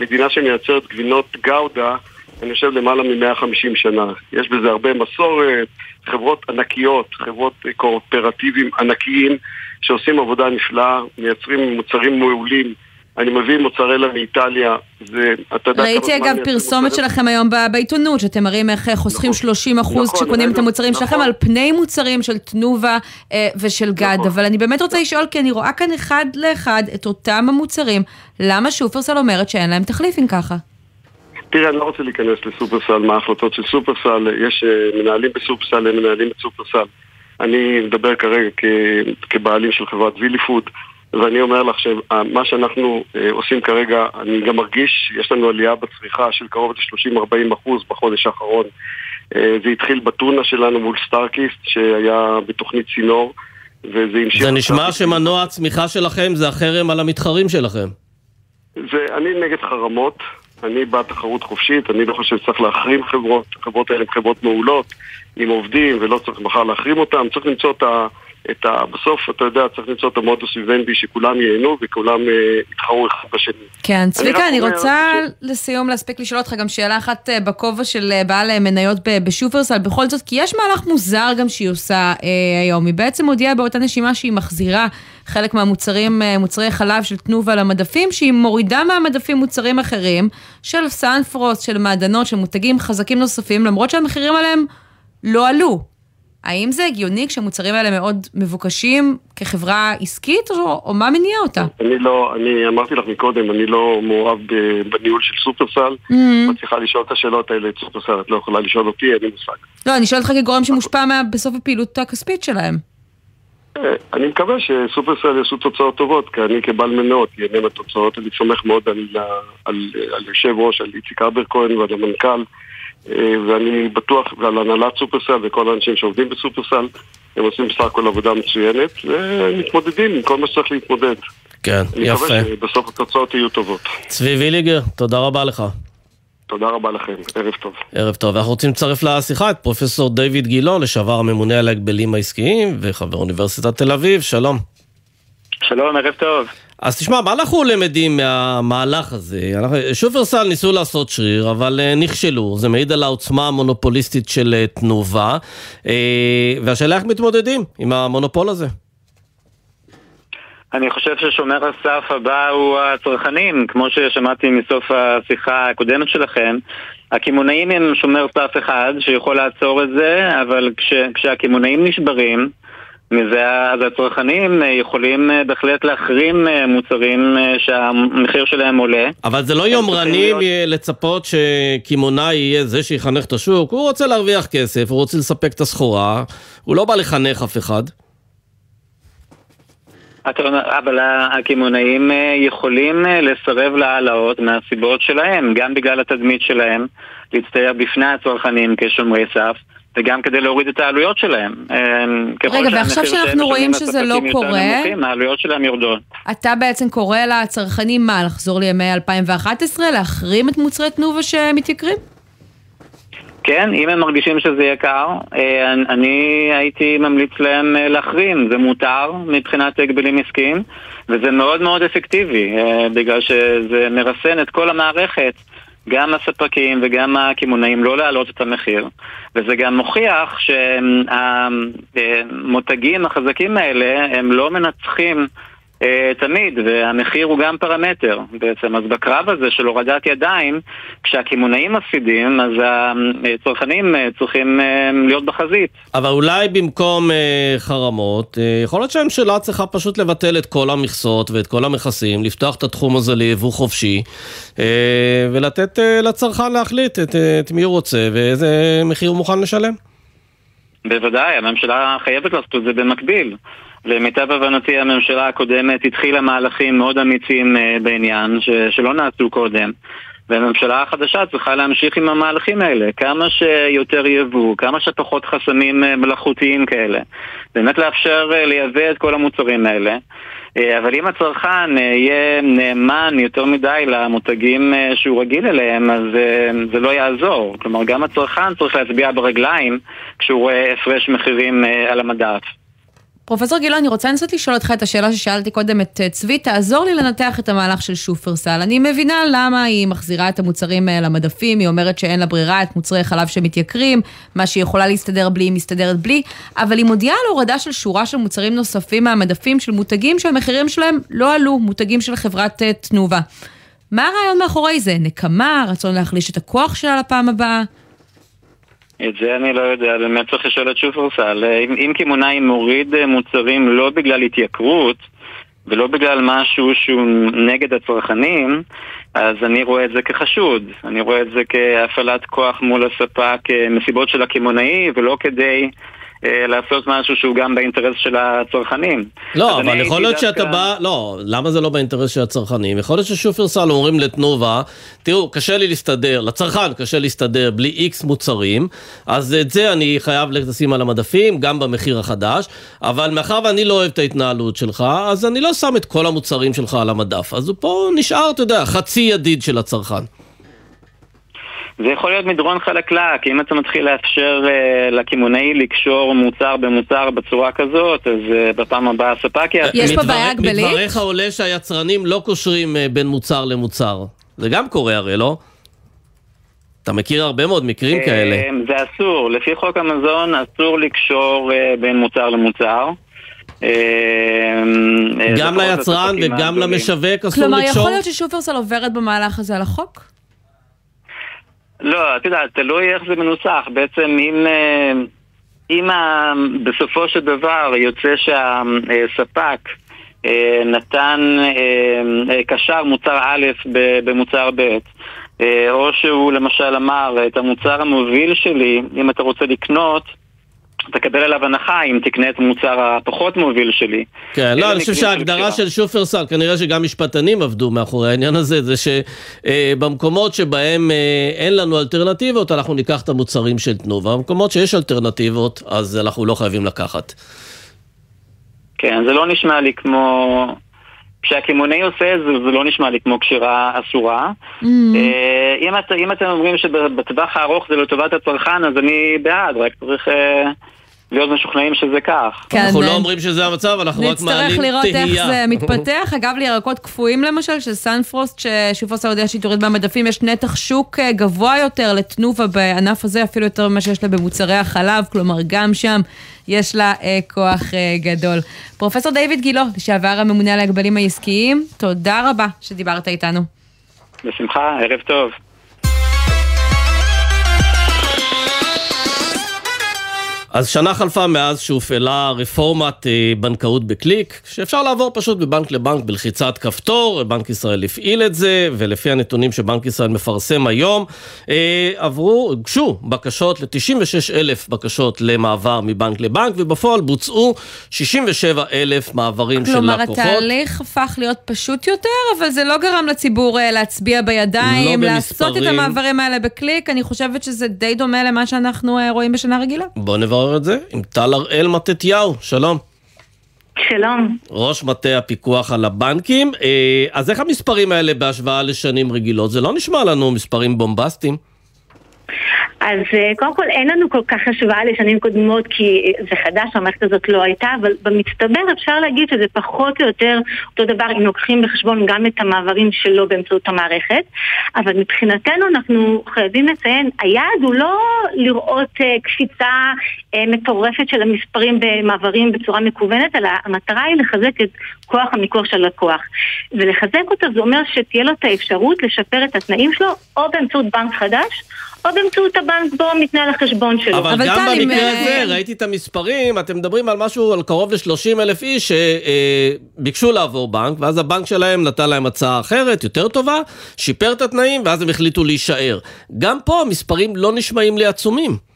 Speaker 17: מדינה שמייצרת גבינות גאודה, אני חושב למעלה מ-150 שנה. יש בזה הרבה מסורת, חברות ענקיות, חברות קואופרטיביים ענקיים שעושים עבודה נפלאה, מייצרים מוצרים מעולים. אני מביא מוצרלה מאיטליה, זה, אתה יודע...
Speaker 10: ראיתי
Speaker 17: כמה זמן
Speaker 10: אגב
Speaker 17: מייצרים
Speaker 10: פרסומת
Speaker 17: מוצרלה?
Speaker 10: שלכם היום בעיתונות, שאתם מראים איך אה, חוסכים 30 אחוז
Speaker 17: נכון,
Speaker 10: כשקונים את
Speaker 17: רגע,
Speaker 10: המוצרים שלכם
Speaker 17: נכון.
Speaker 10: על פני מוצרים של תנובה אה, ושל גד. אבל אני באמת רוצה לשאול, כי אני רואה כאן אחד לאחד את אותם המוצרים, למה שופרסל אומרת שאין להם תחליף אם ככה?
Speaker 17: תראה, אני לא רוצה להיכנס לסופרסל, מה ההחלטות של סופרסל, יש אה, מנהלים בסופרסל, הם מנהלים את סופרסל. אני מדבר כרגע כ- כבעלים של חברת וילי פוד, ואני אומר לך שמה שאנחנו אה, עושים כרגע, אני גם מרגיש, יש לנו עלייה בצריכה של קרוב ל-30-40 אחוז בחודש האחרון. אה, זה התחיל בטונה שלנו מול סטארקיסט, שהיה בתוכנית צינור, וזה המשיך...
Speaker 11: זה נשמע שמנוע הצמיחה שלכם זה החרם על המתחרים שלכם.
Speaker 17: זה, אני נגד חרמות, אני בעד תחרות חופשית, אני לא חושב שצריך להחרים חברות, החברות האלה הן חברות מעולות, עם עובדים, ולא צריך מחר להחרים אותם, צריך למצוא את ה... את ה... בסוף, אתה יודע, צריך למצוא את המודוס ויבנדי שכולם ייהנו וכולם אה, יתחרו אחד בשני.
Speaker 10: כן, צביקה, אני
Speaker 17: אומר
Speaker 10: רוצה לסיום להספיק לשאול אותך גם שאלה אחת אה, בכובע של אה, בעל אה, מניות בשופרסל, בכל זאת, כי יש מהלך מוזר גם שהיא עושה אה, היום. היא בעצם הודיעה באותה נשימה שהיא מחזירה חלק מהמוצרים, מוצרי חלב של תנובה למדפים, שהיא מורידה מהמדפים מוצרים אחרים, של סנפרוס, של מעדנות, של מותגים חזקים נוספים, למרות שהמחירים עליהם לא עלו. האם זה הגיוני כשהמוצרים האלה מאוד מבוקשים כחברה עסקית, או, או מה מניע אותה?
Speaker 17: אני לא, אני אמרתי לך מקודם, אני לא מעורב בניהול של סופרסל,
Speaker 10: Mhm.
Speaker 17: את צריכה לשאול את השאלות האלה את סופרסל, את לא יכולה לשאול אותי, אין לי מושג.
Speaker 10: לא, אני שואלת אותך כגורם שמושפע מה- בסוף הפעילות הכספית שלהם.
Speaker 17: אה, אני מקווה שסופרסל יעשו תוצאות טובות, כי אני כבעל מניות ייהנה מהתוצאות, אני סומך מאוד על, ה- על, על יושב ראש, על איציק אבר כהן ועל המנכ"ל, ואני בטוח, ועל הנהלת סופרסל וכל האנשים שעובדים בסופרסל, הם עושים בסך הכל עבודה מצוינת, ומתמודדים עם כל מה שצריך להתמודד.
Speaker 11: כן,
Speaker 17: אני
Speaker 11: יפה.
Speaker 17: מקווה שבסוף התוצאות יהיו טובות.
Speaker 11: צבי ויליגר, תודה רבה לך.
Speaker 17: תודה רבה לכם, ערב טוב.
Speaker 11: ערב טוב. אנחנו רוצים לצרף לשיחה את פרופסור דיוויד גילה, לשעבר הממונה על ההגבלים העסקיים וחבר אוניברסיטת תל אביב, שלום.
Speaker 18: שלום, ערב טוב.
Speaker 11: אז תשמע, מה אנחנו למדים מהמהלך הזה? שופרסל ניסו לעשות שריר, אבל uh, נכשלו. זה מעיד על העוצמה המונופוליסטית של uh, תנובה. Uh, והשאלה איך מתמודדים עם המונופול הזה.
Speaker 18: אני חושב ששומר הסף הבא הוא הצרכנים, כמו ששמעתי מסוף השיחה הקודמת שלכם. הקמעונאים הם שומר סף אחד שיכול לעצור את זה, אבל כש, כשהקמעונאים נשברים, מזה, אז הצרכנים יכולים בהחלט להחרים מוצרים שהמחיר שלהם עולה.
Speaker 11: אבל זה לא יומרני להיות... לצפות שקמעונאי יהיה זה שיחנך את השוק, הוא רוצה להרוויח כסף, הוא רוצה לספק את הסחורה, הוא לא בא לחנך אף אחד.
Speaker 18: אבל הקמעונאים יכולים לסרב להעלאות מהסיבות שלהם, גם בגלל התדמית שלהם, להצטייר בפני הצרכנים כשומרי סף. וגם כדי להוריד את העלויות שלהם.
Speaker 10: רגע, ועכשיו שאנחנו רואים שזה לא קורה,
Speaker 18: נמוכים, העלויות שלהם יורדות.
Speaker 10: אתה בעצם קורא לצרכנים מה, לחזור לימי 2011, להחרים את מוצרי תנובה שמתייקרים?
Speaker 18: כן, אם הם מרגישים שזה יקר, אני הייתי ממליץ להם להחרים, זה מותר מבחינת הגבלים עסקיים, וזה מאוד מאוד אפקטיבי, בגלל שזה מרסן את כל המערכת. גם הספקים וגם הקמעונאים לא להעלות את המחיר וזה גם מוכיח שהמותגים החזקים האלה הם לא מנצחים תמיד, והמחיר הוא גם פרמטר בעצם. אז בקרב הזה של הורדת ידיים, כשהקמעונאים מפסידים, אז הצרכנים צריכים להיות בחזית.
Speaker 11: אבל אולי במקום חרמות, יכול להיות שהממשלה צריכה פשוט לבטל את כל המכסות ואת כל המכסים, לפתוח את התחום הזה ליבוא חופשי, ולתת לצרכן להחליט את, את מי הוא רוצה ואיזה מחיר הוא מוכן לשלם.
Speaker 18: בוודאי, הממשלה חייבת לעשות את זה במקביל. למיטב הבנתי הממשלה הקודמת התחילה מהלכים מאוד אמיצים בעניין ש- שלא נעשו קודם והממשלה החדשה צריכה להמשיך עם המהלכים האלה כמה שיותר יבוא, כמה שפחות חסמים מלאכותיים כאלה באמת לאפשר לייבא את כל המוצרים האלה אבל אם הצרכן יהיה נאמן יותר מדי למותגים שהוא רגיל אליהם, אז זה לא יעזור. כלומר, גם הצרכן צריך להצביע ברגליים כשהוא רואה הפרש מחירים על המדף.
Speaker 10: פרופסור גילון, אני רוצה לנסות לשאול אותך את השאלה ששאלתי קודם את צבי, תעזור לי לנתח את המהלך של שופרסל. אני מבינה למה היא מחזירה את המוצרים למדפים, היא אומרת שאין לה ברירה את מוצרי חלב שמתייקרים, מה שהיא יכולה להסתדר בלי, היא מסתדרת בלי, אבל היא מודיעה על הורדה של שורה של מוצרים נוספים מהמדפים של מותגים שהמחירים שלהם לא עלו, מותגים של חברת תנובה. מה הרעיון מאחורי זה? נקמה? רצון להחליש את הכוח שלה לפעם הבאה?
Speaker 18: את זה אני לא יודע, באמת צריך לשאול את שופרסל. אם, אם קמעונאי מוריד מוצרים לא בגלל התייקרות ולא בגלל משהו שהוא נגד הצרכנים, אז אני רואה את זה כחשוד. אני רואה את זה כהפעלת כוח מול הספק מסיבות של הקמעונאי ולא כדי... לעשות משהו שהוא גם באינטרס של הצרכנים.
Speaker 11: לא, אבל יכול להיות שאתה בא, לא, למה זה לא באינטרס של הצרכנים? יכול להיות ששופרסל אומרים לתנובה, תראו, קשה לי להסתדר, לצרכן קשה להסתדר בלי איקס מוצרים, אז את זה אני חייב לשים על המדפים, גם במחיר החדש, אבל מאחר ואני לא אוהב את ההתנהלות שלך, אז אני לא שם את כל המוצרים שלך על המדף. אז הוא פה נשאר, אתה יודע, חצי ידיד של הצרכן.
Speaker 18: זה יכול להיות מדרון חלקלק, אם אתה מתחיל לאפשר uh, לקמעונאי לקשור מוצר במוצר בצורה כזאת, אז uh, בפעם הבאה הספק יעשה.
Speaker 10: יש פה בעיה הגבלית?
Speaker 11: מדבריך עולה שהיצרנים לא קושרים uh, בין מוצר למוצר. זה גם קורה הרי, לא? אתה מכיר הרבה מאוד מקרים uh, כאלה.
Speaker 18: זה אסור, לפי חוק המזון אסור לקשור uh, בין מוצר למוצר.
Speaker 11: גם ליצרן וגם למשווק אסור לקשור?
Speaker 10: כלומר, יכול להיות ששופרסל עוברת במהלך הזה על החוק?
Speaker 18: לא, את יודעת, תלוי איך זה מנוסח. בעצם אם, אם בסופו של דבר יוצא שהספק נתן, קשר מוצר א' במוצר ב', או שהוא למשל אמר, את המוצר המוביל שלי, אם אתה רוצה לקנות, תקבל עליו הנחה אם תקנה את המוצר הפחות מוביל שלי.
Speaker 11: כן, לא, אני חושב שההגדרה של שופרסל, כנראה שגם משפטנים עבדו מאחורי העניין הזה, זה שבמקומות שבהם אין לנו אלטרנטיבות, אנחנו ניקח את המוצרים של תנובה. במקומות שיש אלטרנטיבות, אז אנחנו לא חייבים לקחת.
Speaker 18: כן, זה לא נשמע לי כמו... כשהקמעונאי עושה את זה, זה לא נשמע לי כמו קשירה אסורה. Mm. אם, את, אם אתם אומרים שבטווח הארוך זה לטובת הצרכן, אז אני בעד, רק צריך להיות משוכנעים שזה כך.
Speaker 11: כן, אנחנו לא אומרים שזה המצב, אנחנו רק מעלים תהייה.
Speaker 10: נצטרך לראות איך זה מתפתח. אגב, לירקות קפואים למשל, של סנפרוסט, ששופרסל הודיעה שהיא תוריד מהמדפים, יש נתח שוק אה, גבוה יותר לתנובה בענף הזה, אפילו יותר ממה שיש לה במוצרי החלב, כלומר גם שם יש לה אה, כוח אה, גדול. פרופסור דיוויד גילו, לשעבר הממונה על ההגבלים העסקיים, תודה רבה שדיברת איתנו.
Speaker 18: בשמחה, ערב טוב.
Speaker 11: אז שנה חלפה מאז שהופעלה רפורמת אה, בנקאות בקליק, שאפשר לעבור פשוט מבנק לבנק בלחיצת כפתור, בנק ישראל הפעיל את זה, ולפי הנתונים שבנק ישראל מפרסם היום, אה, עברו, הוגשו בקשות ל-96 אלף בקשות למעבר מבנק לבנק, ובפועל בוצעו 67 אלף מעברים של לקוחות.
Speaker 10: כלומר, התהליך הפך להיות פשוט יותר, אבל זה לא גרם לציבור אה, להצביע בידיים, לא לעשות את המעברים האלה בקליק, אני חושבת שזה די דומה למה שאנחנו רואים בשנה רגילה.
Speaker 11: בוא נברר נברר את זה עם טל הראל מתתיהו, שלום.
Speaker 19: שלום.
Speaker 11: ראש מטה הפיקוח על הבנקים. אה, אז איך המספרים האלה בהשוואה לשנים רגילות? זה לא נשמע לנו מספרים בומבסטיים.
Speaker 19: אז אה, קודם כל אין לנו כל כך השוואה לשנים קודמות כי זה חדש, המערכת הזאת לא הייתה, אבל במצטבר אפשר להגיד שזה פחות או יותר אותו דבר אם לוקחים בחשבון גם את המעברים שלו באמצעות המערכת, אבל מבחינתנו אנחנו חייבים לציין, היעד הוא לא לראות uh, קפיצה מטורפת של המספרים במעברים בצורה מקוונת, אלא המטרה היא לחזק את כוח המיקוח של הלקוח. ולחזק אותו זה אומר שתהיה לו את האפשרות לשפר את התנאים שלו או באמצעות בנק חדש או באמצעות הבנק בו מתנהל החשבון שלו.
Speaker 11: אבל, אבל גם במקרה אה, הזה, ראיתי את המספרים, אתם מדברים על משהו, על קרוב ל-30 אלף איש שביקשו אה, לעבור בנק, ואז הבנק שלהם נתן להם הצעה אחרת, יותר טובה, שיפר את התנאים, ואז הם החליטו להישאר. גם פה המספרים לא נשמעים לי עצומים.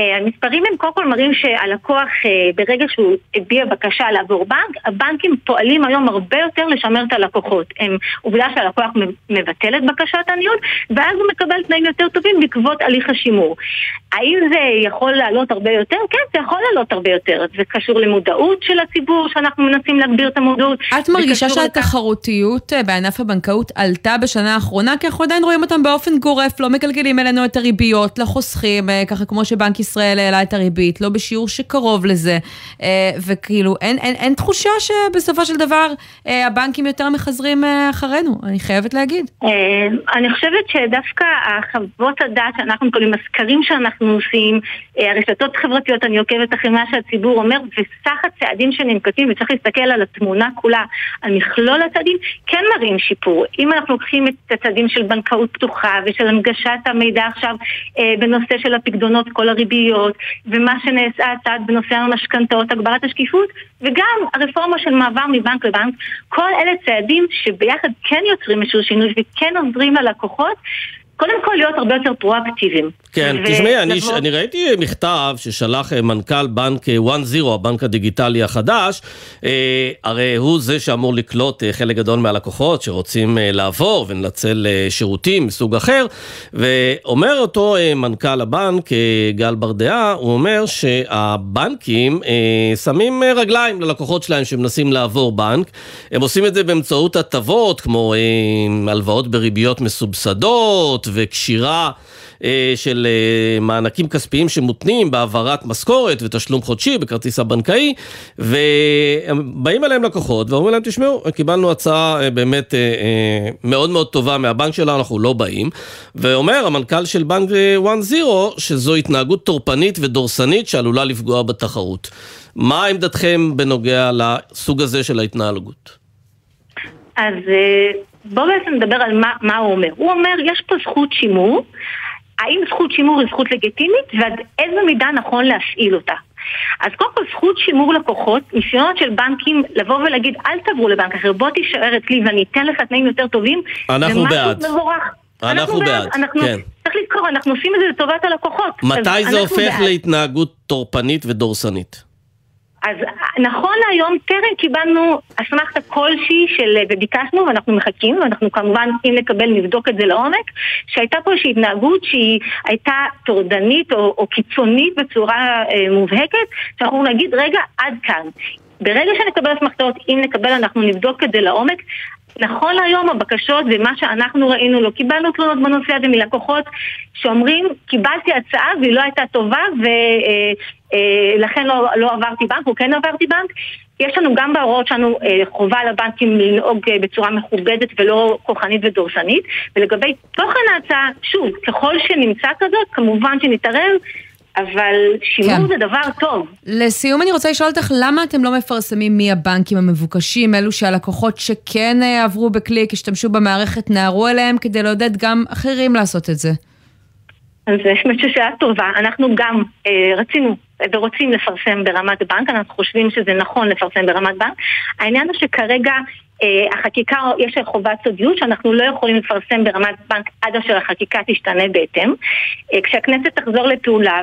Speaker 19: אה, המספרים הם קודם כל מראים שהלקוח אה, ברגע שהוא הביע בקשה לעבור בנק, הבנקים פועלים היום הרבה יותר לשמר את הלקוחות. הם עובדה שהלקוח מבטל את בקשת הניוד ואז הוא מקבל תנאים יותר טובים בעקבות הליך השימור. האם זה יכול לעלות הרבה יותר? כן, זה יכול לעלות הרבה יותר. זה קשור למודעות של הציבור שאנחנו מנסים להגביר את המודעות.
Speaker 10: את מרגישה שהתחרותיות אה, בענף הבנקאות עלתה בשנה האחרונה? כי אנחנו עדיין רואים אותם באופן גורף, לא מגלגלים אלינו את הריביות לחוסכים, ככה כמו שבנק ישראל ישראל העלה את הריבית, לא בשיעור שקרוב לזה, אה, וכאילו אין, אין, אין תחושה שבסופו של דבר אה, הבנקים יותר מחזרים אה, אחרינו, אני חייבת להגיד.
Speaker 19: אני חושבת שדווקא החוות הדעת שאנחנו מקבלים, הסקרים שאנחנו עושים, הרשתות החברתיות, אני עוקבת אחרי מה שהציבור אומר, וסך הצעדים שננקטים, וצריך להסתכל על התמונה כולה, על מכלול הצעדים, כן מראים שיפור. אם אנחנו לוקחים את הצעדים של בנקאות פתוחה ושל הנגשת המידע עכשיו בנושא של הפקדונות, כל הריבית, הריביות, ומה שנעשה הצעד בנושא המשכנתאות, הגברת השקיפות, וגם הרפורמה של מעבר מבנק לבנק, כל אלה צעדים שביחד כן יוצרים איזשהו שינוי וכן עוזרים ללקוחות קודם כל להיות הרבה יותר פרואקטיביים.
Speaker 11: כן, ו- תשמעי, אני, לבוא... אני ראיתי מכתב ששלח אה, מנכ"ל בנק 1-0, אה, הבנק הדיגיטלי החדש, אה, הרי הוא זה שאמור לקלוט אה, חלק גדול מהלקוחות שרוצים אה, לעבור ולנצל אה, שירותים מסוג אחר, ואומר אותו אה, מנכ"ל הבנק, אה, גל ברדעה, הוא אומר שהבנקים אה, שמים אה, רגליים ללקוחות שלהם שמנסים לעבור בנק, הם עושים את זה באמצעות הטבות כמו אה, הלוואות בריביות מסובסדות, וקשירה אה, של אה, מענקים כספיים שמותנים בהעברת משכורת ותשלום חודשי בכרטיס הבנקאי, ובאים אליהם לקוחות ואומרים להם, תשמעו, קיבלנו הצעה אה, באמת מאוד מאוד טובה מהבנק שלנו, אנחנו לא באים. ואומר המנכ"ל של בנק 1-0 שזו התנהגות טורפנית ודורסנית שעלולה לפגוע בתחרות. מה עמדתכם בנוגע לסוג הזה של ההתנהגות?
Speaker 19: אז בואו בעצם נדבר על מה, מה הוא אומר. הוא אומר, יש פה זכות שימור, האם זכות שימור היא זכות לגיטימית ועד איזה מידה נכון להפעיל אותה. אז קודם כל זכות שימור לקוחות, ניסיונות של בנקים לבוא ולהגיד אל תעברו לבנק אחר, בוא תישאר אצלי ואני אתן לך תנאים יותר טובים,
Speaker 11: אנחנו בעד.
Speaker 19: מבורך.
Speaker 11: אנחנו, אנחנו בעד,
Speaker 19: אנחנו,
Speaker 11: כן.
Speaker 19: צריך לזכור, אנחנו עושים את זה לטובת הלקוחות.
Speaker 11: מתי זה הופך בעד. להתנהגות טורפנית ודורסנית?
Speaker 19: אז נכון להיום טרם קיבלנו אסמכתה כלשהי של, וביקשנו ואנחנו מחכים, ואנחנו כמובן אם נקבל נבדוק את זה לעומק, שהייתה פה איזושהי התנהגות שהיא הייתה טורדנית או, או קיצונית בצורה אה, מובהקת, שאנחנו נגיד רגע עד כאן. ברגע שנקבל אסמכתאות, אם נקבל אנחנו נבדוק את זה לעומק, נכון להיום הבקשות ומה שאנחנו ראינו, לא קיבלנו תלונות בנושא הזה מלקוחות שאומרים, קיבלתי הצעה והיא לא הייתה טובה ולכן לא, לא עברתי בנק או כן עברתי בנק. יש לנו גם בהוראות שלנו אה, חובה לבנקים לנהוג אה, בצורה מכובדת ולא כוחנית ודורסנית ולגבי תוכן ההצעה, שוב, ככל שנמצא כזאת, כמובן שנתערב אבל שימור כן. זה דבר טוב.
Speaker 10: לסיום אני רוצה לשאול אותך, למה אתם לא מפרסמים מי הבנקים המבוקשים, אלו שהלקוחות שכן אה, עברו בקליק, השתמשו במערכת, נערו אליהם, כדי לעודד גם אחרים לעשות את זה?
Speaker 19: אז האמת ששאלה טובה. אנחנו גם אה, רצינו ורוצים לפרסם ברמת בנק, אנחנו חושבים שזה נכון לפרסם ברמת בנק. העניין הוא שכרגע החקיקה, יש חובת סודיות שאנחנו לא יכולים לפרסם ברמת בנק עד אשר החקיקה תשתנה בהתאם. אה, כשהכנסת תחזור לפעולה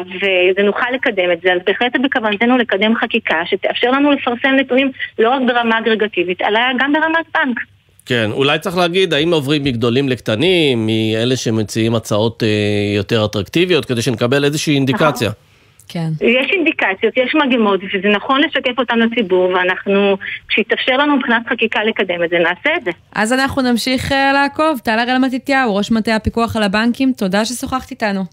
Speaker 19: ונוכל לקדם את זה, אז בהחלט בכוונתנו לקדם חקיקה שתאפשר לנו לפרסם נתונים לא רק ברמה אגרגטיבית, אלא גם ברמת בנק.
Speaker 11: כן, אולי צריך להגיד, האם עוברים מגדולים לקטנים, מאלה שמציעים הצעות אה, יותר אטרקטיביות, כדי שנקבל איזושהי אינדיקציה. נכון.
Speaker 19: כן. יש אינדיקציות, יש מגמות, וזה נכון לשקף אותן לציבור, ואנחנו, כשיתאפשר לנו מבחינת חקיקה לקדם את זה, נעשה את זה.
Speaker 10: אז אנחנו נמשיך uh, לעקוב. טל הראל מתתיהו, ראש מטה הפיקוח על הבנקים, תודה ששוחחת איתנו.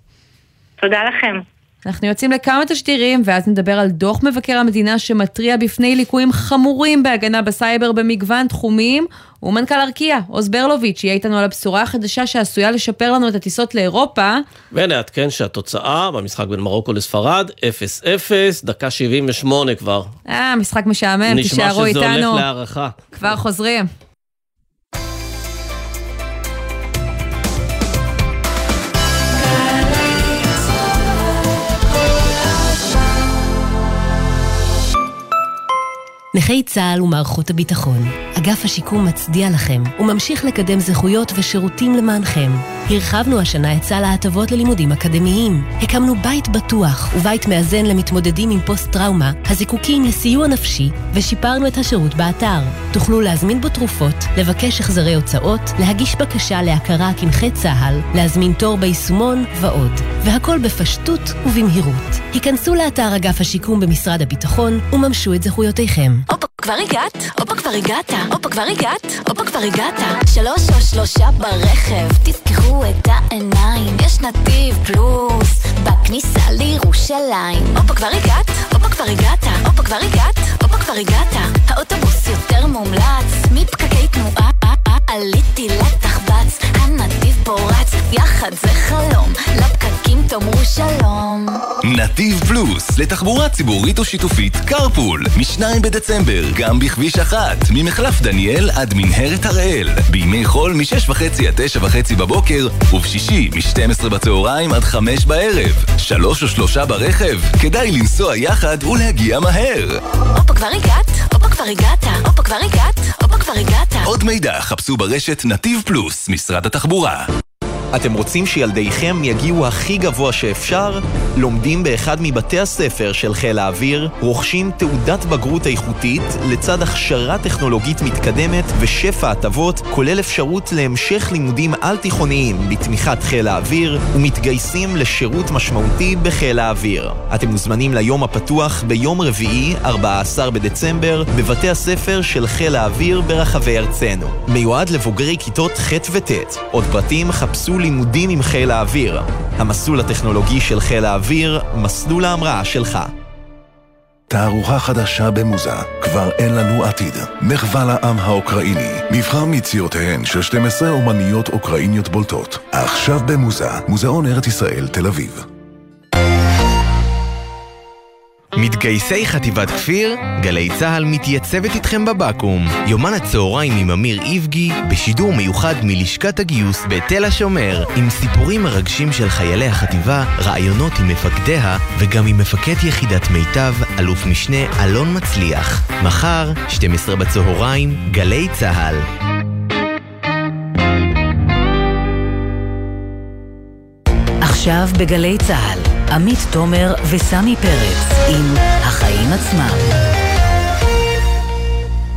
Speaker 19: תודה לכם.
Speaker 10: אנחנו יוצאים לכמה תשדירים, ואז נדבר על דוח מבקר המדינה שמתריע בפני ליקויים חמורים בהגנה בסייבר במגוון תחומים, ומנכ"ל ארקיע, עוז ברלוביץ', יהיה איתנו על הבשורה החדשה שעשויה לשפר לנו את הטיסות לאירופה.
Speaker 11: ונעדכן שהתוצאה במשחק בין מרוקו לספרד, 0-0, דקה 78 כבר.
Speaker 10: אה, משחק משעמם, תישארו איתנו.
Speaker 11: נשמע שזה הולך להערכה.
Speaker 10: כבר חוזרים.
Speaker 9: נכי צה"ל ומערכות הביטחון, אגף השיקום מצדיע לכם וממשיך לקדם זכויות ושירותים למענכם. הרחבנו השנה את סל ההטבות ללימודים אקדמיים. הקמנו בית בטוח ובית מאזן למתמודדים עם פוסט-טראומה, הזיקוקים לסיוע נפשי, ושיפרנו את השירות באתר. תוכלו להזמין בו תרופות, לבקש החזרי הוצאות, להגיש בקשה להכרה כנכי צה"ל, להזמין תור ביישומון ועוד. והכל בפשטות ובמהירות. היכנסו לאתר אגף השיקום במשרד הביטחון וממשו את זכויותיכם.
Speaker 20: כבר הגעת? הופה, כבר הגעת? הופה, כבר הגעת? הופה, כבר הגעת? שלוש או שלושה ברכב, תפקחו את העיניים, יש נתיב פלוס, בכניסה לירושלים. הופה, כבר הגעת? הופה, כבר הגעת? הופה, כבר הגעת? הופה, כבר הגעת? האוטובוס יותר מומלץ, מפקקי תנועה, עליתי לתחבץ, הנתיב פורץ, יחד זה חלום, לפקקים תאמרו שלום.
Speaker 21: נתיב פלוס, לתחבורה ציבורית או שיתופית, קרפול, מ-2 בדצמבר, גם בכביש אחת, ממחלף דניאל עד מנהרת הראל, בימי חול מ-6.5 עד 9.5 בבוקר, ובשישי מ-12 בצהריים עד 5 בערב. שלוש או שלושה ברכב, כדאי לנסוע יחד ולהגיע מהר.
Speaker 20: הופה כבר הגעת, הופה כבר הגעת, הופה כבר הגעת, הופה כבר הגעת.
Speaker 21: עוד מידע חפשו ברשת נתיב פלוס, משרד התחבורה.
Speaker 22: אתם רוצים שילדיכם יגיעו הכי גבוה שאפשר? לומדים באחד מבתי הספר של חיל האוויר, רוכשים תעודת בגרות איכותית לצד הכשרה טכנולוגית מתקדמת ושפע הטבות, כולל אפשרות להמשך לימודים על-תיכוניים בתמיכת חיל האוויר, ומתגייסים לשירות משמעותי בחיל האוויר. אתם מוזמנים ליום הפתוח ביום רביעי, 14 בדצמבר, בבתי הספר של חיל האוויר ברחבי ארצנו. מיועד לבוגרי כיתות ח' וט'. עוד פרטים חפשו לימודים עם חיל האוויר. המסלול הטכנולוגי של חיל האוויר, מסלול ההמראה שלך.
Speaker 8: תערוכה חדשה במוזה, כבר אין לנו עתיד. מחווה לעם האוקראיני, מבחר מיצירותיהן של 12 אומניות אוקראיניות בולטות. עכשיו במוזה, מוזיאון ארץ ישראל, תל אביב.
Speaker 23: מתגייסי חטיבת כפיר, גלי צה"ל מתייצבת איתכם בבקו"ם. יומן הצהריים עם אמיר איבגי, בשידור מיוחד מלשכת הגיוס בתל השומר, עם סיפורים מרגשים של חיילי החטיבה, רעיונות עם מפקדיה, וגם עם מפקד יחידת מיטב, אלוף משנה אלון מצליח. מחר, 12 בצהריים, גלי צה"ל.
Speaker 9: עכשיו בגלי צה"ל, עמית תומר וסמי פרץ עם החיים עצמם.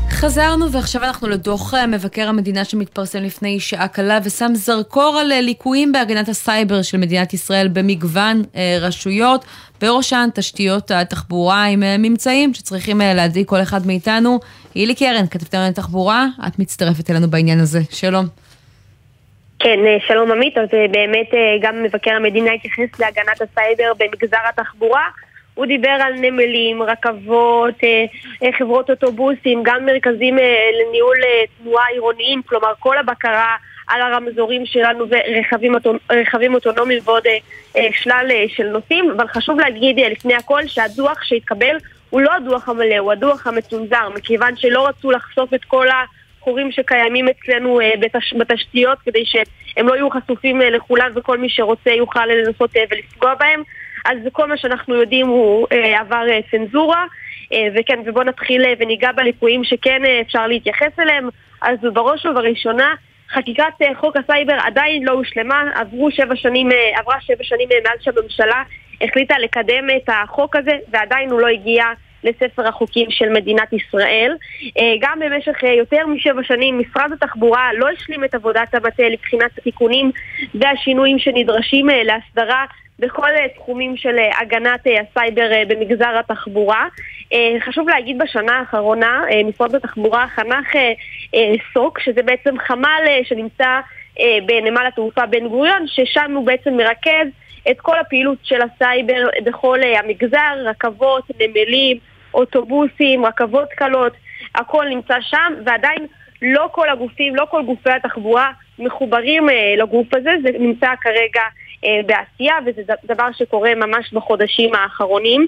Speaker 10: חזרנו ועכשיו אנחנו לדוח אה, מבקר המדינה שמתפרסם לפני שעה קלה ושם זרקור על אה, ליקויים בהגנת הסייבר של מדינת ישראל במגוון אה, רשויות, בראשן תשתיות התחבורה עם ממצאים שצריכים להדליק כל אחד מאיתנו. הילי קרן, כתבתם על תחבורה, את מצטרפת אלינו בעניין הזה. שלום.
Speaker 24: כן, שלום עמית, אז באמת גם מבקר המדינה התייחס להגנת הסייבר במגזר התחבורה. הוא דיבר על נמלים, רכבות, אה, אה, חברות אוטובוסים, גם מרכזים אה, לניהול תנועה עירוניים, כלומר כל הבקרה על הרמזורים שלנו ורכבים אוטונומיים ועוד שלל של נושאים, אבל חשוב להגיד לפני הכל שהדוח שהתקבל הוא לא הדוח המלא, הוא הדוח המצונזר, מכיוון שלא רצו לחשוף את כל החורים שקיימים אצלנו בתש... בתשתיות כדי שהם לא יהיו חשופים לכולם וכל מי שרוצה יוכל לנסות ולפגוע בהם. אז כל מה שאנחנו יודעים הוא אה, עבר אה, צנזורה, אה, וכן, ובואו נתחיל אה, וניגע בליקויים שכן אה, אפשר להתייחס אליהם. אז בראש ובראשונה, חקיקת אה, חוק הסייבר עדיין לא הושלמה, עברו שבע שנים, אה, עברה שבע שנים אה, מאז שהממשלה החליטה לקדם את החוק הזה, ועדיין הוא לא הגיע לספר החוקים של מדינת ישראל. אה, גם במשך אה, יותר משבע שנים משרד התחבורה לא השלים את עבודת המטה לבחינת התיקונים והשינויים שנדרשים אה, להסדרה בכל תחומים של הגנת הסייבר במגזר התחבורה. חשוב להגיד בשנה האחרונה, משרד התחבורה חנך סוק, שזה בעצם חמ"ל שנמצא בנמל התעופה בן גוריון, ששם הוא בעצם מרכז את כל הפעילות של הסייבר בכל המגזר, רכבות, נמלים, אוטובוסים, רכבות קלות, הכל נמצא שם, ועדיין לא כל הגופים, לא כל גופי התחבורה מחוברים אה, לגוף הזה, זה נמצא כרגע אה, בעשייה וזה דבר שקורה ממש בחודשים האחרונים.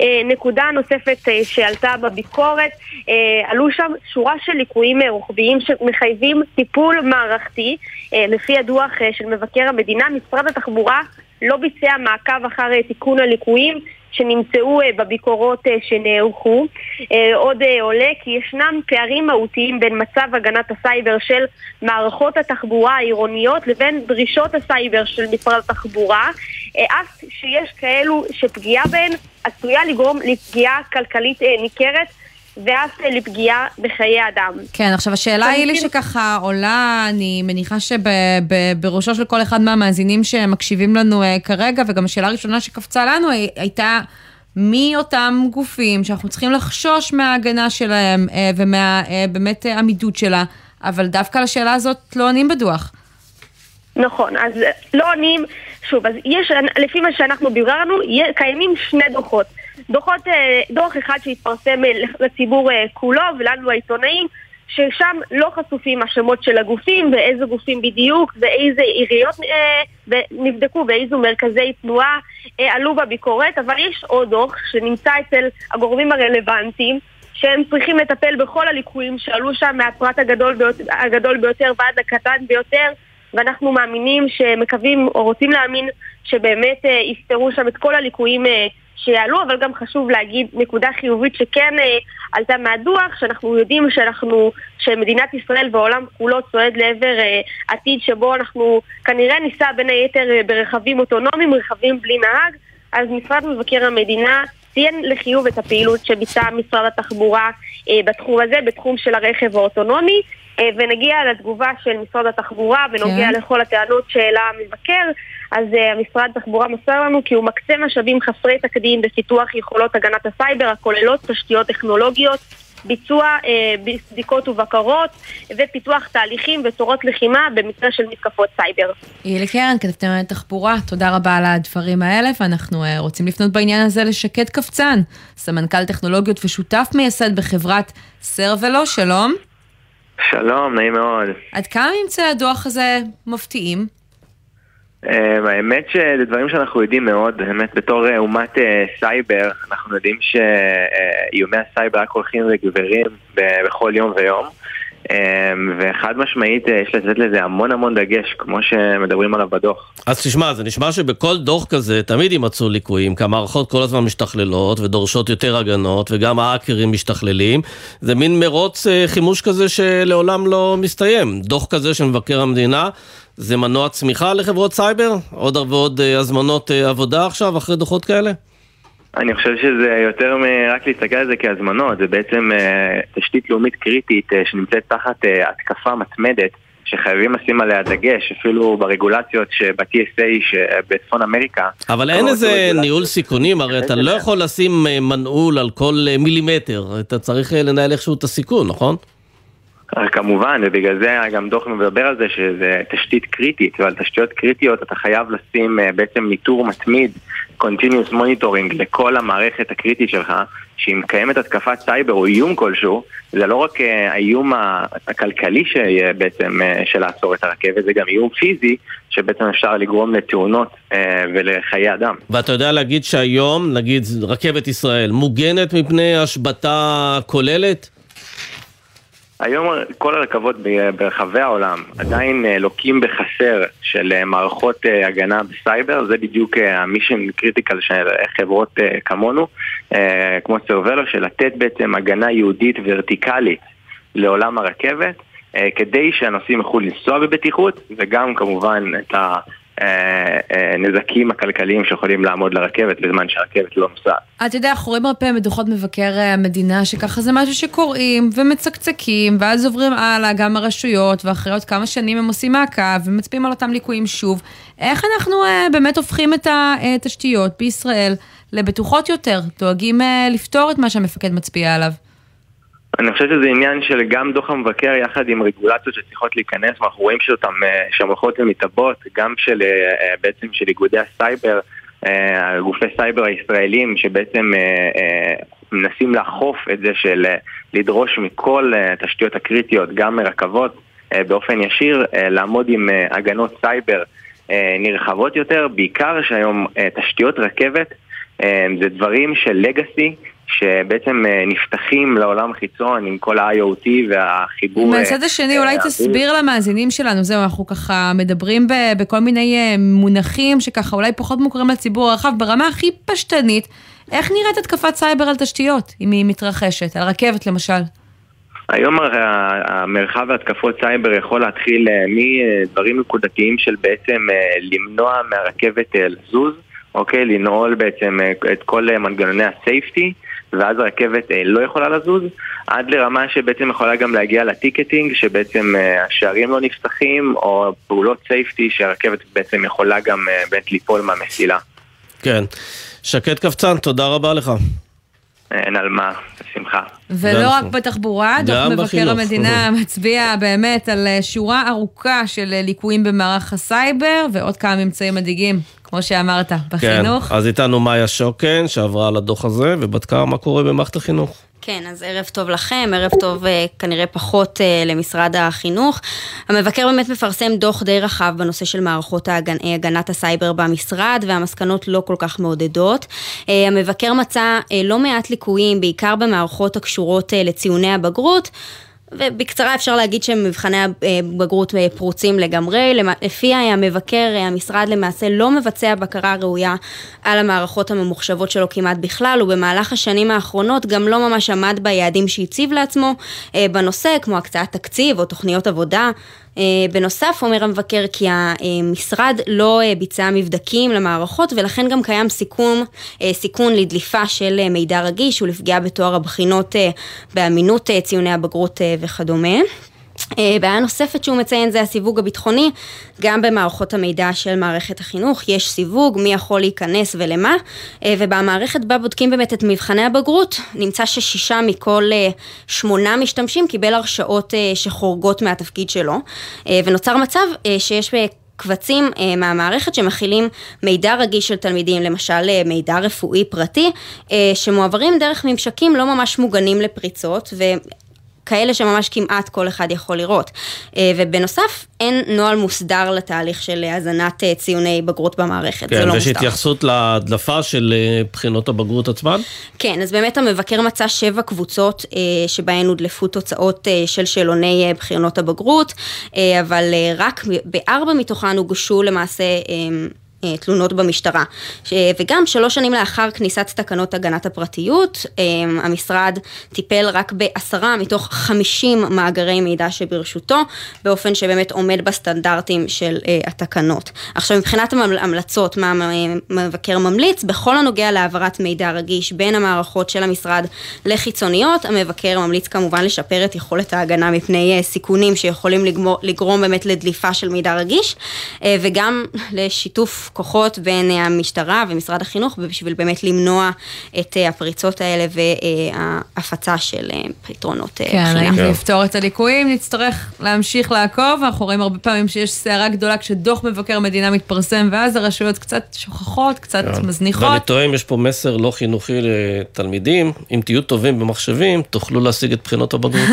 Speaker 24: אה, נקודה נוספת אה, שעלתה בביקורת, אה, עלו שם שורה של ליקויים אה, רוחביים שמחייבים טיפול מערכתי. אה, לפי הדוח אה, של מבקר המדינה, משרד התחבורה לא ביצע מעקב אחר אה, תיקון הליקויים שנמצאו אה, בביקורות אה, שנערכו. אה, עוד עולה כי ישנם פערים מהותיים בין מצב הגנת הסייבר של מערכות התחבורה העירוניות לבין דרישות הסייבר של משרד התחבורה, אף שיש כאלו שפגיעה בהן עשויה לגרום לפגיעה כלכלית ניכרת ואף לפגיעה בחיי אדם.
Speaker 10: כן, עכשיו השאלה היא לי שככה עולה, אני מניחה שבראשו של כל אחד מהמאזינים שמקשיבים לנו אה, כרגע, וגם השאלה הראשונה שקפצה לנו הייתה... מי אותם גופים שאנחנו צריכים לחשוש מההגנה שלהם אה, ומהבאמת אה, עמידות שלה, אבל דווקא לשאלה הזאת לא עונים בדוח.
Speaker 24: נכון, אז לא עונים, שוב, אז יש, לפי מה שאנחנו ביררנו, קיימים שני דוחות. דוחות, אה, דוח אחד שהתפרסם אה, לציבור אה, כולו ולנו העיתונאים ששם לא חשופים השמות של הגופים ואיזה גופים בדיוק ואיזה עיריות נבדקו ואיזו מרכזי תנועה עלו בביקורת אבל יש עוד דוח שנמצא אצל הגורמים הרלוונטיים שהם צריכים לטפל בכל הליקויים שעלו שם מהפרט הגדול ביותר, הגדול ביותר ועד הקטן ביותר ואנחנו מאמינים שמקווים או רוצים להאמין שבאמת יפתרו שם את כל הליקויים שיעלו, אבל גם חשוב להגיד נקודה חיובית שכן אה, עלתה מהדוח, שאנחנו יודעים שאנחנו, שמדינת ישראל והעולם כולו צועד לעבר אה, עתיד שבו אנחנו כנראה ניסע בין היתר אה, ברכבים אוטונומיים, רכבים בלי נהג, אז משרד מבקר המדינה ציין לחיוב את הפעילות שביצע משרד התחבורה אה, בתחום הזה, בתחום של הרכב האוטונומי. אה, ונגיע לתגובה של משרד התחבורה בנוגע כן. לכל הטענות שהעלה המבקר. אז אה, המשרד התחבורה מסר לנו כי הוא מקצה משאבים חסרי תקדים בפיתוח יכולות הגנת הסייבר הכוללות תשתיות טכנולוגיות, ביצוע אה, בדיקות ובקרות ופיתוח תהליכים ותורות לחימה במקרה של מתקפות סייבר.
Speaker 10: אילי קרן, כתבתנו לתחבורה, תודה רבה על הדברים האלה, ואנחנו אה, רוצים לפנות בעניין הזה לשקד קפצן, סמנכ"ל טכנולוגיות ושותף מייסד בחברת סרבלו, שלום.
Speaker 25: שלום, נעים מאוד.
Speaker 10: עד כמה ממצאי הדוח הזה מפתיעים?
Speaker 25: אמ, האמת שזה דברים שאנחנו יודעים מאוד, באמת בתור אה, אומת אה, סייבר, אנחנו יודעים שאיומי הסייבר רק הולכים וגברים בכל יום ויום. אמ, וחד משמעית אה, יש לתת לזה המון המון דגש, כמו שמדברים עליו בדוח.
Speaker 11: אז תשמע, זה נשמע שבכל דוח כזה תמיד יימצאו ליקויים, כי המערכות כל הזמן משתכללות ודורשות יותר הגנות, וגם האקרים משתכללים. זה מין מרוץ חימוש כזה שלעולם לא מסתיים. דוח כזה של מבקר המדינה זה מנוע צמיחה לחברות סייבר? עוד ועוד אה, הזמנות אה, עבודה עכשיו, אחרי דוחות כאלה?
Speaker 25: אני חושב שזה יותר מרק להסתכל על זה כהזמנות, זה בעצם uh, תשתית לאומית קריטית uh, שנמצאת תחת uh, התקפה מתמדת שחייבים לשים עליה דגש, אפילו ברגולציות שב-TSA שבצפון אמריקה.
Speaker 11: אבל אין איזה ניהול סיכונים, הרי אתה לא יכול לשים מנעול על כל מילימטר, אתה צריך לנהל איכשהו את הסיכון, נכון?
Speaker 25: כמובן, ובגלל זה גם דוח מדבר על זה שזה תשתית קריטית, ועל תשתיות קריטיות אתה חייב לשים בעצם ניטור מתמיד continuous monitoring לכל המערכת הקריטית שלך, שאם קיימת התקפת סייבר או איום כלשהו, זה לא רק אה, האיום הכלכלי שיהיה בעצם אה, של לעצור את הרכבת, זה גם איום פיזי, שבעצם אפשר לגרום לתאונות אה, ולחיי אדם.
Speaker 11: ואתה יודע להגיד שהיום, נגיד רכבת ישראל, מוגנת מפני השבתה כוללת?
Speaker 25: היום כל הרכבות ברחבי העולם עדיין אה, לוקים בחסר של אה, מערכות אה, הגנה בסייבר, זה בדיוק ה mission critical של חברות כמונו, כמו סיילוס, של לתת בעצם הגנה ייעודית ורטיקלית לעולם הרכבת, כדי שהנוסעים יוכלו לנסוע בבטיחות, וגם כמובן את. הנזקים הכלכליים שיכולים לעמוד לרכבת בזמן שהרכבת לא נוסעת.
Speaker 10: אתה יודע, אנחנו רואים הרבה פעמים בדוחות מבקר המדינה, שככה זה משהו שקוראים ומצקצקים, ואז עוברים הלאה גם הרשויות, ואחרי עוד כמה שנים הם עושים מעקב ומצביעים על אותם ליקויים שוב. איך אנחנו באמת הופכים את התשתיות בישראל לבטוחות יותר, דואגים לפתור את מה שהמפקד מצביע עליו?
Speaker 25: אני חושב שזה עניין של גם דוח המבקר יחד עם רגולציות שצריכות להיכנס, ואנחנו רואים שאותן, אה, שהן מתעבות, גם של אה, אה, בעצם של איגודי הסייבר, גופי סייבר הישראלים, שבעצם מנסים לאכוף את זה של לדרוש מכל התשתיות הקריטיות, גם מרכבות, באופן ישיר, לעמוד עם הגנות סייבר נרחבות יותר, בעיקר שהיום תשתיות רכבת זה דברים של legacy שבעצם אה, נפתחים לעולם החיצון עם כל ה-IoT והחיבור...
Speaker 10: מהצד השני, אולי אה, תסביר למאזינים שלנו, זהו, אנחנו ככה מדברים בכל מיני אה, מונחים שככה אולי פחות מוכרים לציבור הרחב, ברמה הכי פשטנית, איך נראית התקפת סייבר על תשתיות, אם היא מתרחשת, על רכבת למשל?
Speaker 25: היום המרחב ההתקפות סייבר יכול להתחיל מדברים נקודתיים של בעצם למנוע מהרכבת לזוז, אוקיי? לנעול בעצם את כל מנגנוני ה safety. ואז הרכבת אה, לא יכולה לזוז, עד לרמה שבעצם יכולה גם להגיע ל ticketing, שבעצם אה, השערים לא נפתחים, או פעולות safety שהרכבת בעצם יכולה גם אה, באמת ליפול מהמסילה.
Speaker 11: כן. שקד קבצן, תודה רבה לך.
Speaker 25: אין על מה, בשמחה.
Speaker 10: ולא רק בתחבורה, דוח מבקר המדינה מצביע באמת על שורה ארוכה של ליקויים במערך הסייבר ועוד כמה ממצאים מדאיגים. כמו שאמרת, בחינוך.
Speaker 11: כן, אז איתנו מאיה שוקן, שעברה על הדוח הזה, ובדקה מה קורה במערכת החינוך.
Speaker 26: כן, אז ערב טוב לכם, ערב טוב אה, כנראה פחות אה, למשרד החינוך. המבקר באמת מפרסם דוח די רחב בנושא של מערכות ההגנ... אה, הגנת הסייבר במשרד, והמסקנות לא כל כך מעודדות. המבקר מצא לא מעט ליקויים, בעיקר במערכות הקשורות לציוני הבגרות. ובקצרה אפשר להגיד שמבחני הבגרות פרוצים לגמרי, לפי המבקר, המשרד למעשה לא מבצע בקרה ראויה על המערכות הממוחשבות שלו כמעט בכלל, ובמהלך השנים האחרונות גם לא ממש עמד ביעדים שהציב לעצמו אה, בנושא, כמו הקצאת תקציב או תוכניות עבודה. אה, בנוסף, אומר המבקר כי המשרד לא אה, ביצע מבדקים למערכות ולכן גם קיים סיכון, אה, סיכון לדליפה של מידע רגיש ולפגיעה בתואר הבחינות באמינות ציוני הבגרות וכדומה. אה, בעיה נוספת שהוא מציין זה הסיווג הביטחוני, גם במערכות המידע של מערכת החינוך יש סיווג, מי יכול להיכנס ולמה, אה, ובמערכת בה בודקים באמת את מבחני הבגרות, נמצא ששישה מכל אה, שמונה משתמשים קיבל הרשאות שחורגות מהתפקיד שלו, ונוצר מצב שיש קבצים מהמערכת שמכילים מידע רגיש של תלמידים, למשל מידע רפואי פרטי, שמועברים דרך ממשקים לא ממש מוגנים לפריצות, כאלה שממש כמעט כל אחד יכול לראות. אה, ובנוסף, אין נוהל מוסדר לתהליך של הזנת אה, ציוני בגרות במערכת,
Speaker 11: כן,
Speaker 26: זה לא
Speaker 11: מוסדר. כן, ויש התייחסות להדלפה של אה, בחינות הבגרות עצמן?
Speaker 26: כן, אז באמת המבקר מצא שבע קבוצות שבהן הודלפו תוצאות של שאלוני בחינות הבגרות, אבל רק בארבע מתוכן הוגשו למעשה תלונות במשטרה. וגם שלוש שנים לאחר כניסת תקנות הגנת הפרטיות, אה, המשרד טיפל רק בעשרה מתוך חמישים מאגרי מידע שברשותו, באופן שבאמת עומד בסטנדרטים של אה, התקנות. עכשיו מבחינת המלצות, מה המבקר ממליץ, בכל הנוגע להעברת מידע רגיש בין המערכות של המשרד לחיצוניות, המבקר ממליץ כמובן לשפר את יכולת ההגנה מפני סיכונים שיכולים לגמור, לגרום באמת לדליפה של מידע רגיש, וגם לשיתוף כוחות בין אה, המשטרה ומשרד החינוך בשביל באמת למנוע את אה, הפריצות האלה וההפצה של אה, פתרונות
Speaker 10: כן, אם זה יפתור את הליקויים, נצטרך להמשיך לעקוב. אנחנו רואים הרבה פעמים שיש סערה גדולה כשדוח מבקר המדינה מתפרסם, ואז הרשויות קצת שוכחות, קצת כן. מזניחות.
Speaker 11: ואני טועה אם יש פה מסר לא חינוכי לתלמידים, אם תהיו טובים במחשבים, תוכלו להשיג את בחינות הבגרות.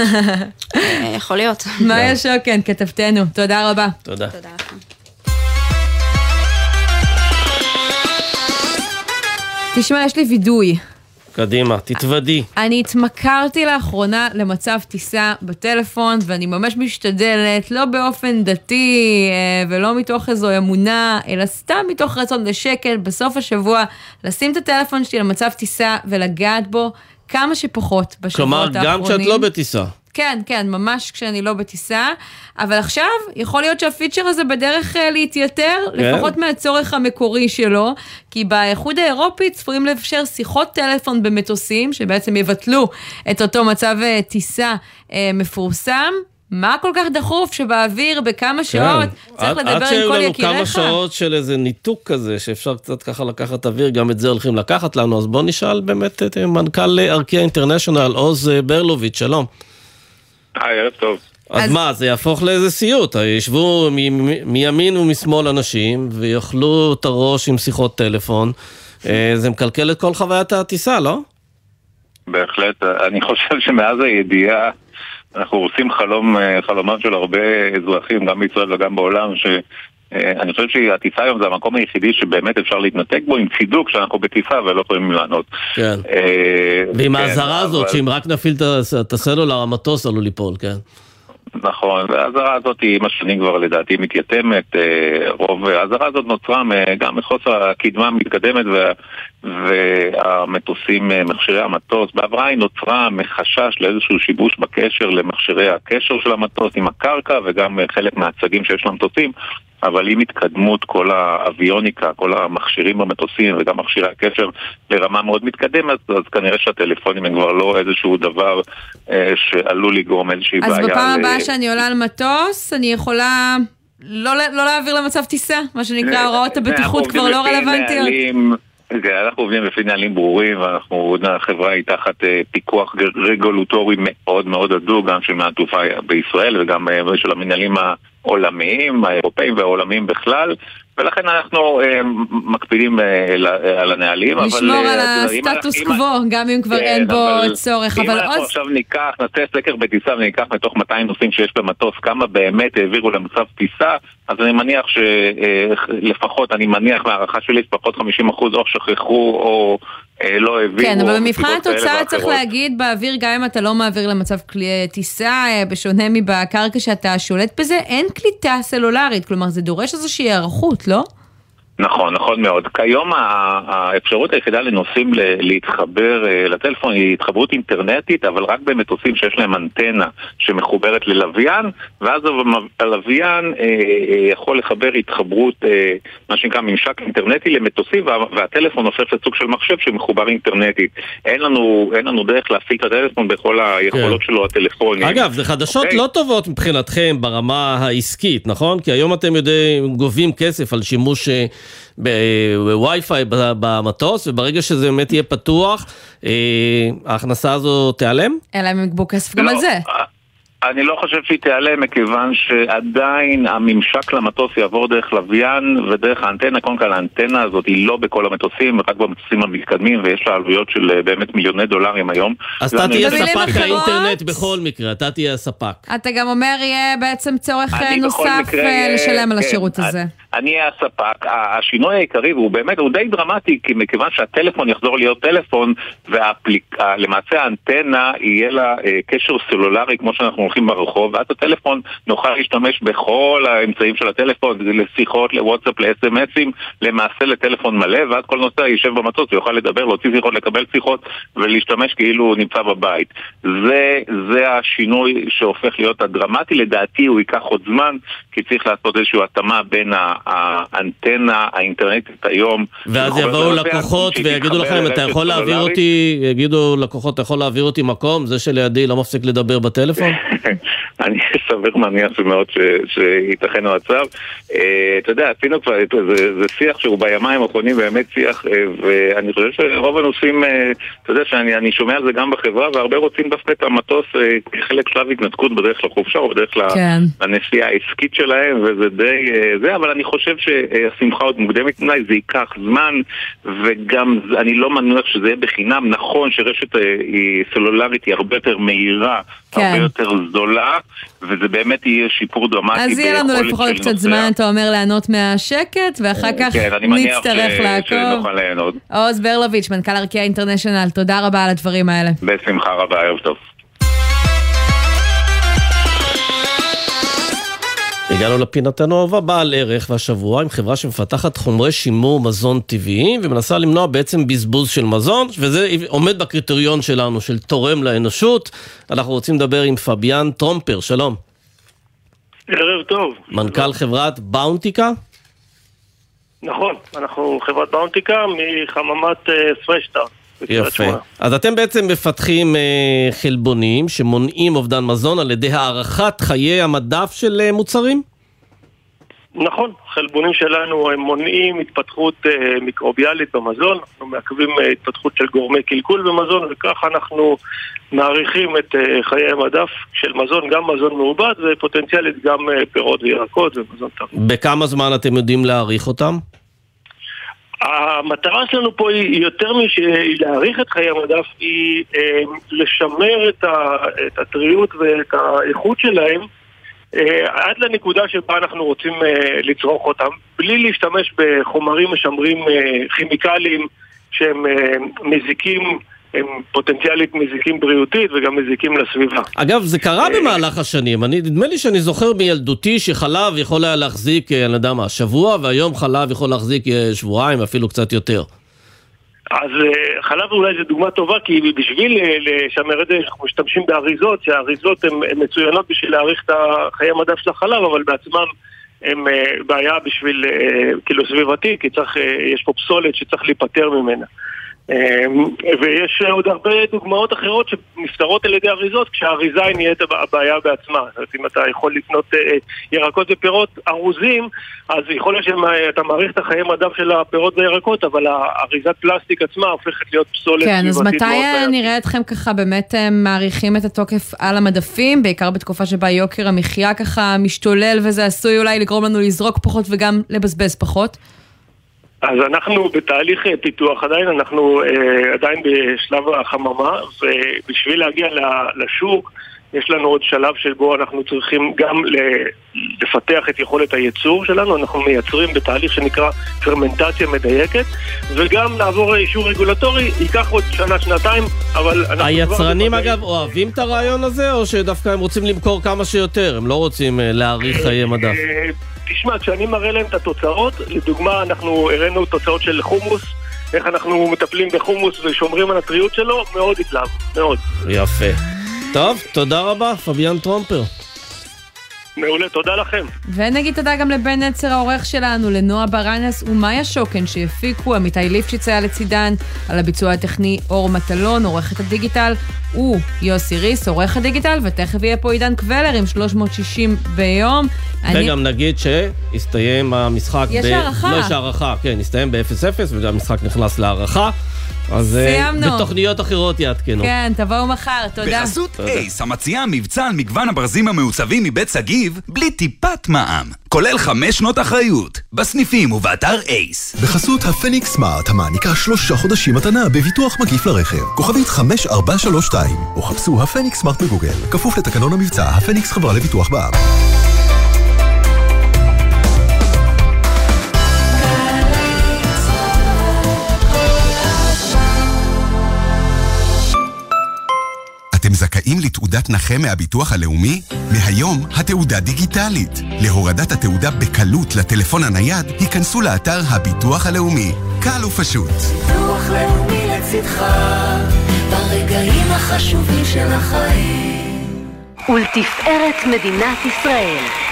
Speaker 26: יכול להיות.
Speaker 10: מאיה שוקן, כתבתנו, תודה רבה.
Speaker 11: תודה. תודה לכם.
Speaker 10: תשמע, יש לי וידוי.
Speaker 11: קדימה, תתוודי.
Speaker 10: אני התמכרתי לאחרונה למצב טיסה בטלפון, ואני ממש משתדלת, לא באופן דתי אה, ולא מתוך איזו אמונה, אלא סתם מתוך רצון לשקל, בסוף השבוע, לשים את הטלפון שלי למצב טיסה ולגעת בו כמה שפחות בשבועות
Speaker 11: האחרונים.
Speaker 10: כלומר,
Speaker 11: גם כשאת לא בטיסה.
Speaker 10: כן, כן, ממש כשאני לא בטיסה, אבל עכשיו יכול להיות שהפיצ'ר הזה בדרך uh, להתייתר, כן. לפחות מהצורך המקורי שלו, כי באיחוד האירופי צפויים לאפשר שיחות טלפון במטוסים, שבעצם יבטלו את אותו מצב uh, טיסה uh, מפורסם. מה כל כך דחוף שבאוויר בכמה כן. שעות צריך לדבר עם כל יקיריך? עד
Speaker 11: שהיו לנו כמה שעות של איזה ניתוק כזה, שאפשר קצת ככה לקחת אוויר, גם את זה הולכים לקחת לנו, אז בוא נשאל באמת את מנכ"ל ארקיע אינטרנשיונל, עוז ברלוביץ', שלום.
Speaker 27: היי, ערב טוב.
Speaker 11: אז, אז מה, זה יהפוך לאיזה סיוט, ישבו מימין ומשמאל אנשים ויאכלו את הראש עם שיחות טלפון, אה, זה מקלקל את כל חוויית הטיסה, לא?
Speaker 27: בהחלט, אני חושב שמאז הידיעה אנחנו עושים חלום, אה, חלומם של הרבה אזרחים, גם בישראל וגם בעולם, ש... אה, אני חושב שהטיסה היום זה המקום היחידי שבאמת אפשר להתנתק בו עם צידוק שאנחנו בטיסה ולא יכולים לענות.
Speaker 11: כן. ועם כן, האזהרה הזאת, שאם רק נפעיל את הסלולר, המטוס עלול ליפול, כן.
Speaker 27: נכון, והאזהרה הזאת עם השנים כבר לדעתי מתייתמת, אה, רוב האזהרה הזאת נוצרה גם מחוסר הקדמה המתקדמת וה, והמטוסים, אה, מכשירי המטוס, בעברה היא נוצרה מחשש לאיזשהו שיבוש בקשר למכשירי הקשר של המטוס עם הקרקע וגם חלק מהצגים שיש למטוסים אבל עם התקדמות כל האביוניקה, כל המכשירים במטוסים וגם מכשירי הקשר לרמה מאוד מתקדמת, אז כנראה שהטלפונים הם כבר לא איזשהו דבר אה, שעלול לגרום איזושהי
Speaker 10: אז
Speaker 27: בעיה.
Speaker 10: אז בפעם הבאה ל... שאני עולה על מטוס, אני יכולה לא, לא להעביר למצב טיסה, מה שנקרא, אה, הוראות הבטיחות כבר לא רלוונטיות.
Speaker 27: אנחנו עובדים לפי נהלים ברורים, ואנחנו, החברה היא תחת אה, פיקוח רגולטורי מאוד מאוד הדוק, גם של מהתעופה בישראל וגם אה, של המנהלים העולמיים, האירופאים והעולמיים בכלל, ולכן אנחנו אה, מקפידים אה, על הנהלים.
Speaker 10: לשמור אבל, על אה, הסטטוס קוו, גם אם כבר כן, אין בו אבל צורך.
Speaker 27: אם אנחנו עוד... עכשיו ניקח, נעשה סקר בטיסה וניקח מתוך 200 נוסעים שיש במטוס, כמה באמת העבירו למצב טיסה, אז אני מניח שלפחות, אני מניח מהערכה שלי, לפחות 50% או שכחו או אה, לא העבירו.
Speaker 10: כן, אבל במבחן התוצאה צריך להגיד באוויר, גם אם אתה לא מעביר למצב כלי טיסה, אה, בשונה מבקרקע שאתה שולט בזה, אין קליטה סלולרית, כלומר זה דורש איזושהי היערכות, לא?
Speaker 27: נכון, נכון מאוד. כיום האפשרות היחידה לנוסעים להתחבר אה, לטלפון היא התחברות אינטרנטית, אבל רק במטוסים שיש להם אנטנה שמחוברת ללוויין, ואז הלוויין אה, אה, יכול לחבר התחברות, מה שנקרא ממשק אינטרנטי למטוסים, והטלפון הופך לסוג של מחשב שמחובר אינטרנטית. אין לנו, אין לנו דרך להפיק את הטלפון בכל היכולות כן. שלו הטלפונים.
Speaker 11: אגב, זה חדשות okay. אוקיי? לא טובות מבחינתכם ברמה העסקית, נכון? כי היום אתם יודעים, גובים כסף על שימוש... בווי-פיי במטוס, וברגע שזה באמת יהיה פתוח, אה, ההכנסה הזו תיעלם?
Speaker 10: אלא הם יגבו כסף גם על לא, זה.
Speaker 27: אני לא חושב שהיא תיעלם מכיוון שעדיין הממשק למטוס יעבור דרך לוויין ודרך האנטנה. קודם כל האנטנה הזאת היא לא בכל המטוסים, רק במטוסים המתקדמים ויש לה עלויות של אה, באמת מיליוני דולרים היום.
Speaker 11: אז אתה תהיה ספק האינטרנט בכל מקרה, אתה תהיה הספק.
Speaker 10: אתה גם אומר יהיה בעצם צורך נוסף מקרה, לשלם על השירות כן, הזה.
Speaker 27: אני אהיה הספק. השינוי העיקרי, והוא באמת, הוא די דרמטי, כי מכיוון שהטלפון יחזור להיות טלפון, ולמעשה האנטנה יהיה לה אה, קשר סלולרי כמו שאנחנו הולכים ברחוב, ואז הטלפון נוכל להשתמש בכל האמצעים של הטלפון, לשיחות, לוואטסאפ, לאס.אם.אסים, למעשה לטלפון מלא, ואז כל נוסע יישב במטוס ויוכל לדבר, להוציא שיחות, לקבל שיחות, ולהשתמש כאילו הוא נמצא בבית. זה, זה השינוי שהופך להיות הדרמטי, לדעתי הוא ייקח עוד זמן, כי צריך לעשות איזושהי התאמה בין האנטנה האינטרנטית היום.
Speaker 11: ואז יבואו לקוחות ויגידו לכם, אתה יכול להעביר אותי, יגידו לקוחות, אתה יכול להעביר אותי מקום, זה שלידי לא מפסיק לדבר בטלפון?
Speaker 27: אני סביר מניח שמאוד שייתכן המצב. אה, אתה יודע, עשינו כבר, זה שיח שהוא בימיים האחרונים באמת שיח, אה, ואני חושב שרוב הנושאים, אה, אתה יודע שאני שומע על זה גם בחברה, והרבה רוצים דווקא את המטוס כחלק שלב התנתקות בדרך לחופשה או בדרך כן. לנסיעה העסקית שלהם, וזה די זה, אבל אני חושב שהשמחה עוד מוקדמת מדי, זה ייקח זמן, וגם אני לא מניח שזה יהיה בחינם. נכון שרשת סלולרית היא הרבה יותר מהירה, כן. הרבה יותר זולה, וזה באמת יהיה שיפור דרמטי
Speaker 10: אז יהיה לנו לפחות קצת זמן, אתה אומר, ליהנות מהשקט, ואחר כך כן, נצטרך לעקוב. כן, אני מניח שנוכל ליהנות. עוז ברלוביץ', מנכ"ל ארקיע אינטרנשיונל, תודה רבה על הדברים האלה.
Speaker 27: בשמחה רבה, ערב טוב.
Speaker 11: הגענו לפינתנו האהובה בעל ערך והשבוע עם חברה שמפתחת חומרי שימור מזון טבעיים ומנסה למנוע בעצם בזבוז של מזון וזה עומד בקריטריון שלנו של תורם לאנושות. אנחנו רוצים לדבר עם פביאן טרומפר, שלום.
Speaker 28: ערב טוב.
Speaker 11: מנכ"ל חברת באונטיקה?
Speaker 28: נכון, אנחנו חברת באונטיקה מחממת פרשטארט.
Speaker 11: יפה. אז אתם בעצם מפתחים אה, חלבונים שמונעים אובדן מזון על ידי הארכת חיי המדף של אה, מוצרים?
Speaker 28: נכון, חלבונים שלנו הם מונעים התפתחות אה, מיקרוביאלית במזון, אנחנו מעכבים אה, התפתחות של גורמי קלקול במזון וככה אנחנו מעריכים את אה, חיי המדף של מזון, גם מזון מעובד ופוטנציאלית גם אה, פירות וירקות ומזון טוב.
Speaker 11: בכמה זמן אתם יודעים להעריך אותם?
Speaker 28: המטרה שלנו פה היא יותר מלהאריך את חיי המדף, היא אה, לשמר את, הטריות ואת האיכות שלהם אה, עד לנקודה שבה אנחנו רוצים אה, לצרוך אותם, בלי להשתמש בחומרים משמרים כימיקליים שהם מזיקים הם פוטנציאלית מזיקים בריאותית וגם מזיקים לסביבה.
Speaker 11: אגב, זה קרה אה, במהלך השנים. אני, נדמה לי שאני זוכר מילדותי שחלב יכול היה להחזיק, אה, אני יודע מה, שבוע, והיום חלב יכול להחזיק אה, שבועיים, אפילו קצת יותר.
Speaker 28: אז חלב אולי זו דוגמה טובה, כי בשביל לשמר את זה, אנחנו משתמשים באריזות, שהאריזות הן מצוינות בשביל להאריך את חיי המדף של החלב, אבל בעצמם הם בעיה בשביל, כאילו, סביבתי, כי צריך, יש פה פסולת שצריך להיפטר ממנה. אמ, ויש עוד הרבה דוגמאות אחרות שנפתרות על ידי אריזות כשהאריזה היא נהיית הבעיה בעצמה. זאת אומרת, אם אתה יכול לקנות אה, ירקות ופירות ארוזים, אז יכול להיות שאתה מעריך את החיי מדף של הפירות והירקות, אבל האריזת פלסטיק עצמה הופכת להיות פסולת
Speaker 10: כן, אז מתי נראה אתכם ככה באמת אה, מעריכים את התוקף על המדפים, בעיקר בתקופה שבה יוקר המחיה ככה משתולל וזה עשוי אולי לגרום לנו לזרוק פחות וגם לבזבז פחות?
Speaker 28: אז אנחנו בתהליך אה, פיתוח עדיין, אנחנו אה, עדיין בשלב החממה, ובשביל להגיע לשוק יש לנו עוד שלב שבו אנחנו צריכים גם לפתח את יכולת הייצור שלנו, אנחנו מייצרים בתהליך שנקרא פרמנטציה מדייקת, וגם לעבור אישור רגולטורי, ייקח עוד שנה-שנתיים, אבל...
Speaker 11: היצרנים אגב אוהבים את הרעיון הזה, או שדווקא הם רוצים למכור כמה שיותר, הם לא רוצים אה, להאריך חיי מדף?
Speaker 28: תשמע, כשאני מראה להם את התוצאות, לדוגמה, אנחנו הראינו תוצאות של חומוס, איך אנחנו מטפלים בחומוס ושומרים על הטריות שלו, מאוד התלהב, מאוד.
Speaker 11: יפה. טוב, תודה רבה, פביאן טרומפר.
Speaker 28: מעולה, תודה לכם.
Speaker 10: ונגיד תודה גם לבן נצר העורך שלנו, לנועה ברנס ומאיה שוקן שהפיקו, עמיתי ליפשיץ היה לצידן, על הביצוע הטכני אור מטלון, עורכת הדיגיטל, הוא יוסי ריס, עורך הדיגיטל, ותכף יהיה פה עידן קבלר עם 360 ביום.
Speaker 11: וגם אני... נגיד שהסתיים המשחק
Speaker 10: יש ב... הערכה.
Speaker 11: לא, יש הערכה, כן, הסתיים ב-0-0 והמשחק נכנס להערכה. אז אה, סיימנו. בתוכניות אחרות יעדכנו.
Speaker 10: כן, תבואו מחר, תודה.
Speaker 21: בחסות אייס, המציעה מבצע על מגוון הברזים המעוצבים מבית שגיב, בלי טיפת מע"מ. כולל חמש שנות אחריות, בסניפים ובאתר אייס.
Speaker 8: בחסות הפניקס סמארט, המעניקה שלושה חודשים מתנה בביטוח מקיף לרכב. כוכבית 5432, או חפשו הפניקס סמארט בגוגל. כפוף לתקנון המבצע, הפניקס חברה לביטוח בע"מ.
Speaker 29: זכאים לתעודת נכה מהביטוח הלאומי? מהיום התעודה דיגיטלית. להורדת התעודה בקלות לטלפון הנייד, היכנסו לאתר הביטוח הלאומי. קל ופשוט.
Speaker 30: ביטוח לאומי לצדך, ברגעים החשובים של החיים.
Speaker 9: ולתפארת מדינת ישראל.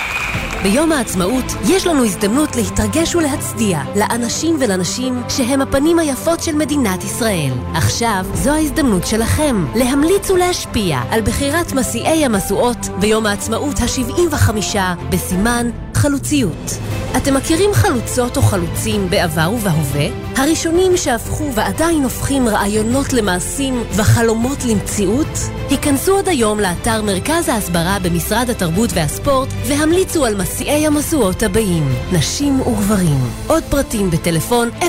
Speaker 9: ביום העצמאות יש לנו הזדמנות להתרגש ולהצדיע לאנשים ולנשים שהם הפנים היפות של מדינת ישראל. עכשיו זו ההזדמנות שלכם להמליץ ולהשפיע על בחירת מסיעי המשואות ביום העצמאות ה-75 בסימן חלוציות. אתם מכירים חלוצות או חלוצים בעבר ובהווה? הראשונים שהפכו ועדיין הופכים רעיונות למעשים וחלומות למציאות? היכנסו עוד היום לאתר מרכז ההסברה במשרד התרבות והספורט והמליצו על מסיעי המשואות הבאים, נשים וגברים. עוד פרטים בטלפון 050-6222-945.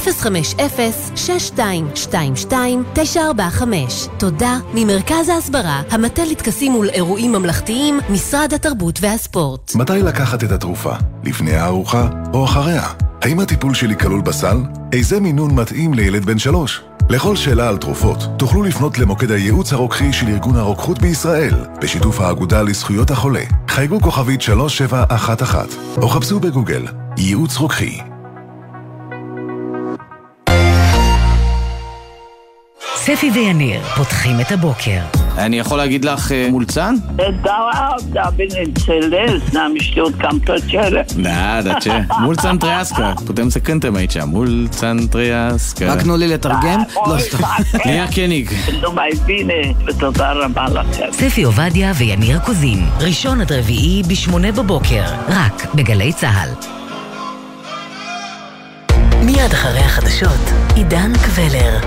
Speaker 9: תודה ממרכז ההסברה, המטה לטקסים ולאירועים ממלכתיים, משרד התרבות והספורט.
Speaker 8: מתי לקחת את התרופה? לפני הארוחה או אחריה? האם הטיפול שלי כלול בסל? איזה מינון מתאים לילד בן שלוש? לכל שאלה על תרופות, תוכלו לפנות למוקד הייעוץ הרוקחי של ארגון הרוקחות בישראל, בשיתוף האגודה לזכויות החולה. חייגו כוכבית 3711, או חפשו בגוגל, ייעוץ רוקחי.
Speaker 31: ספי ויניר פותחים את הבוקר.
Speaker 32: אני יכול להגיד לך מולצן?
Speaker 33: Da, da das Schelle.
Speaker 32: Nada, che. מולצן טריאסקה. putem să cântăm aici. מולצן טריאסקה.
Speaker 33: רק תנו לי
Speaker 32: לתרגם? לא, סתם. ליה קניג.
Speaker 33: נו, מאי בינה, ותודה רבה לכם.
Speaker 31: ספי עובדיה ויניר קוזין, ראשון עד רביעי בשמונה בבוקר, רק בגלי צה"ל.
Speaker 9: מיד אחרי החדשות, עידן קבלר.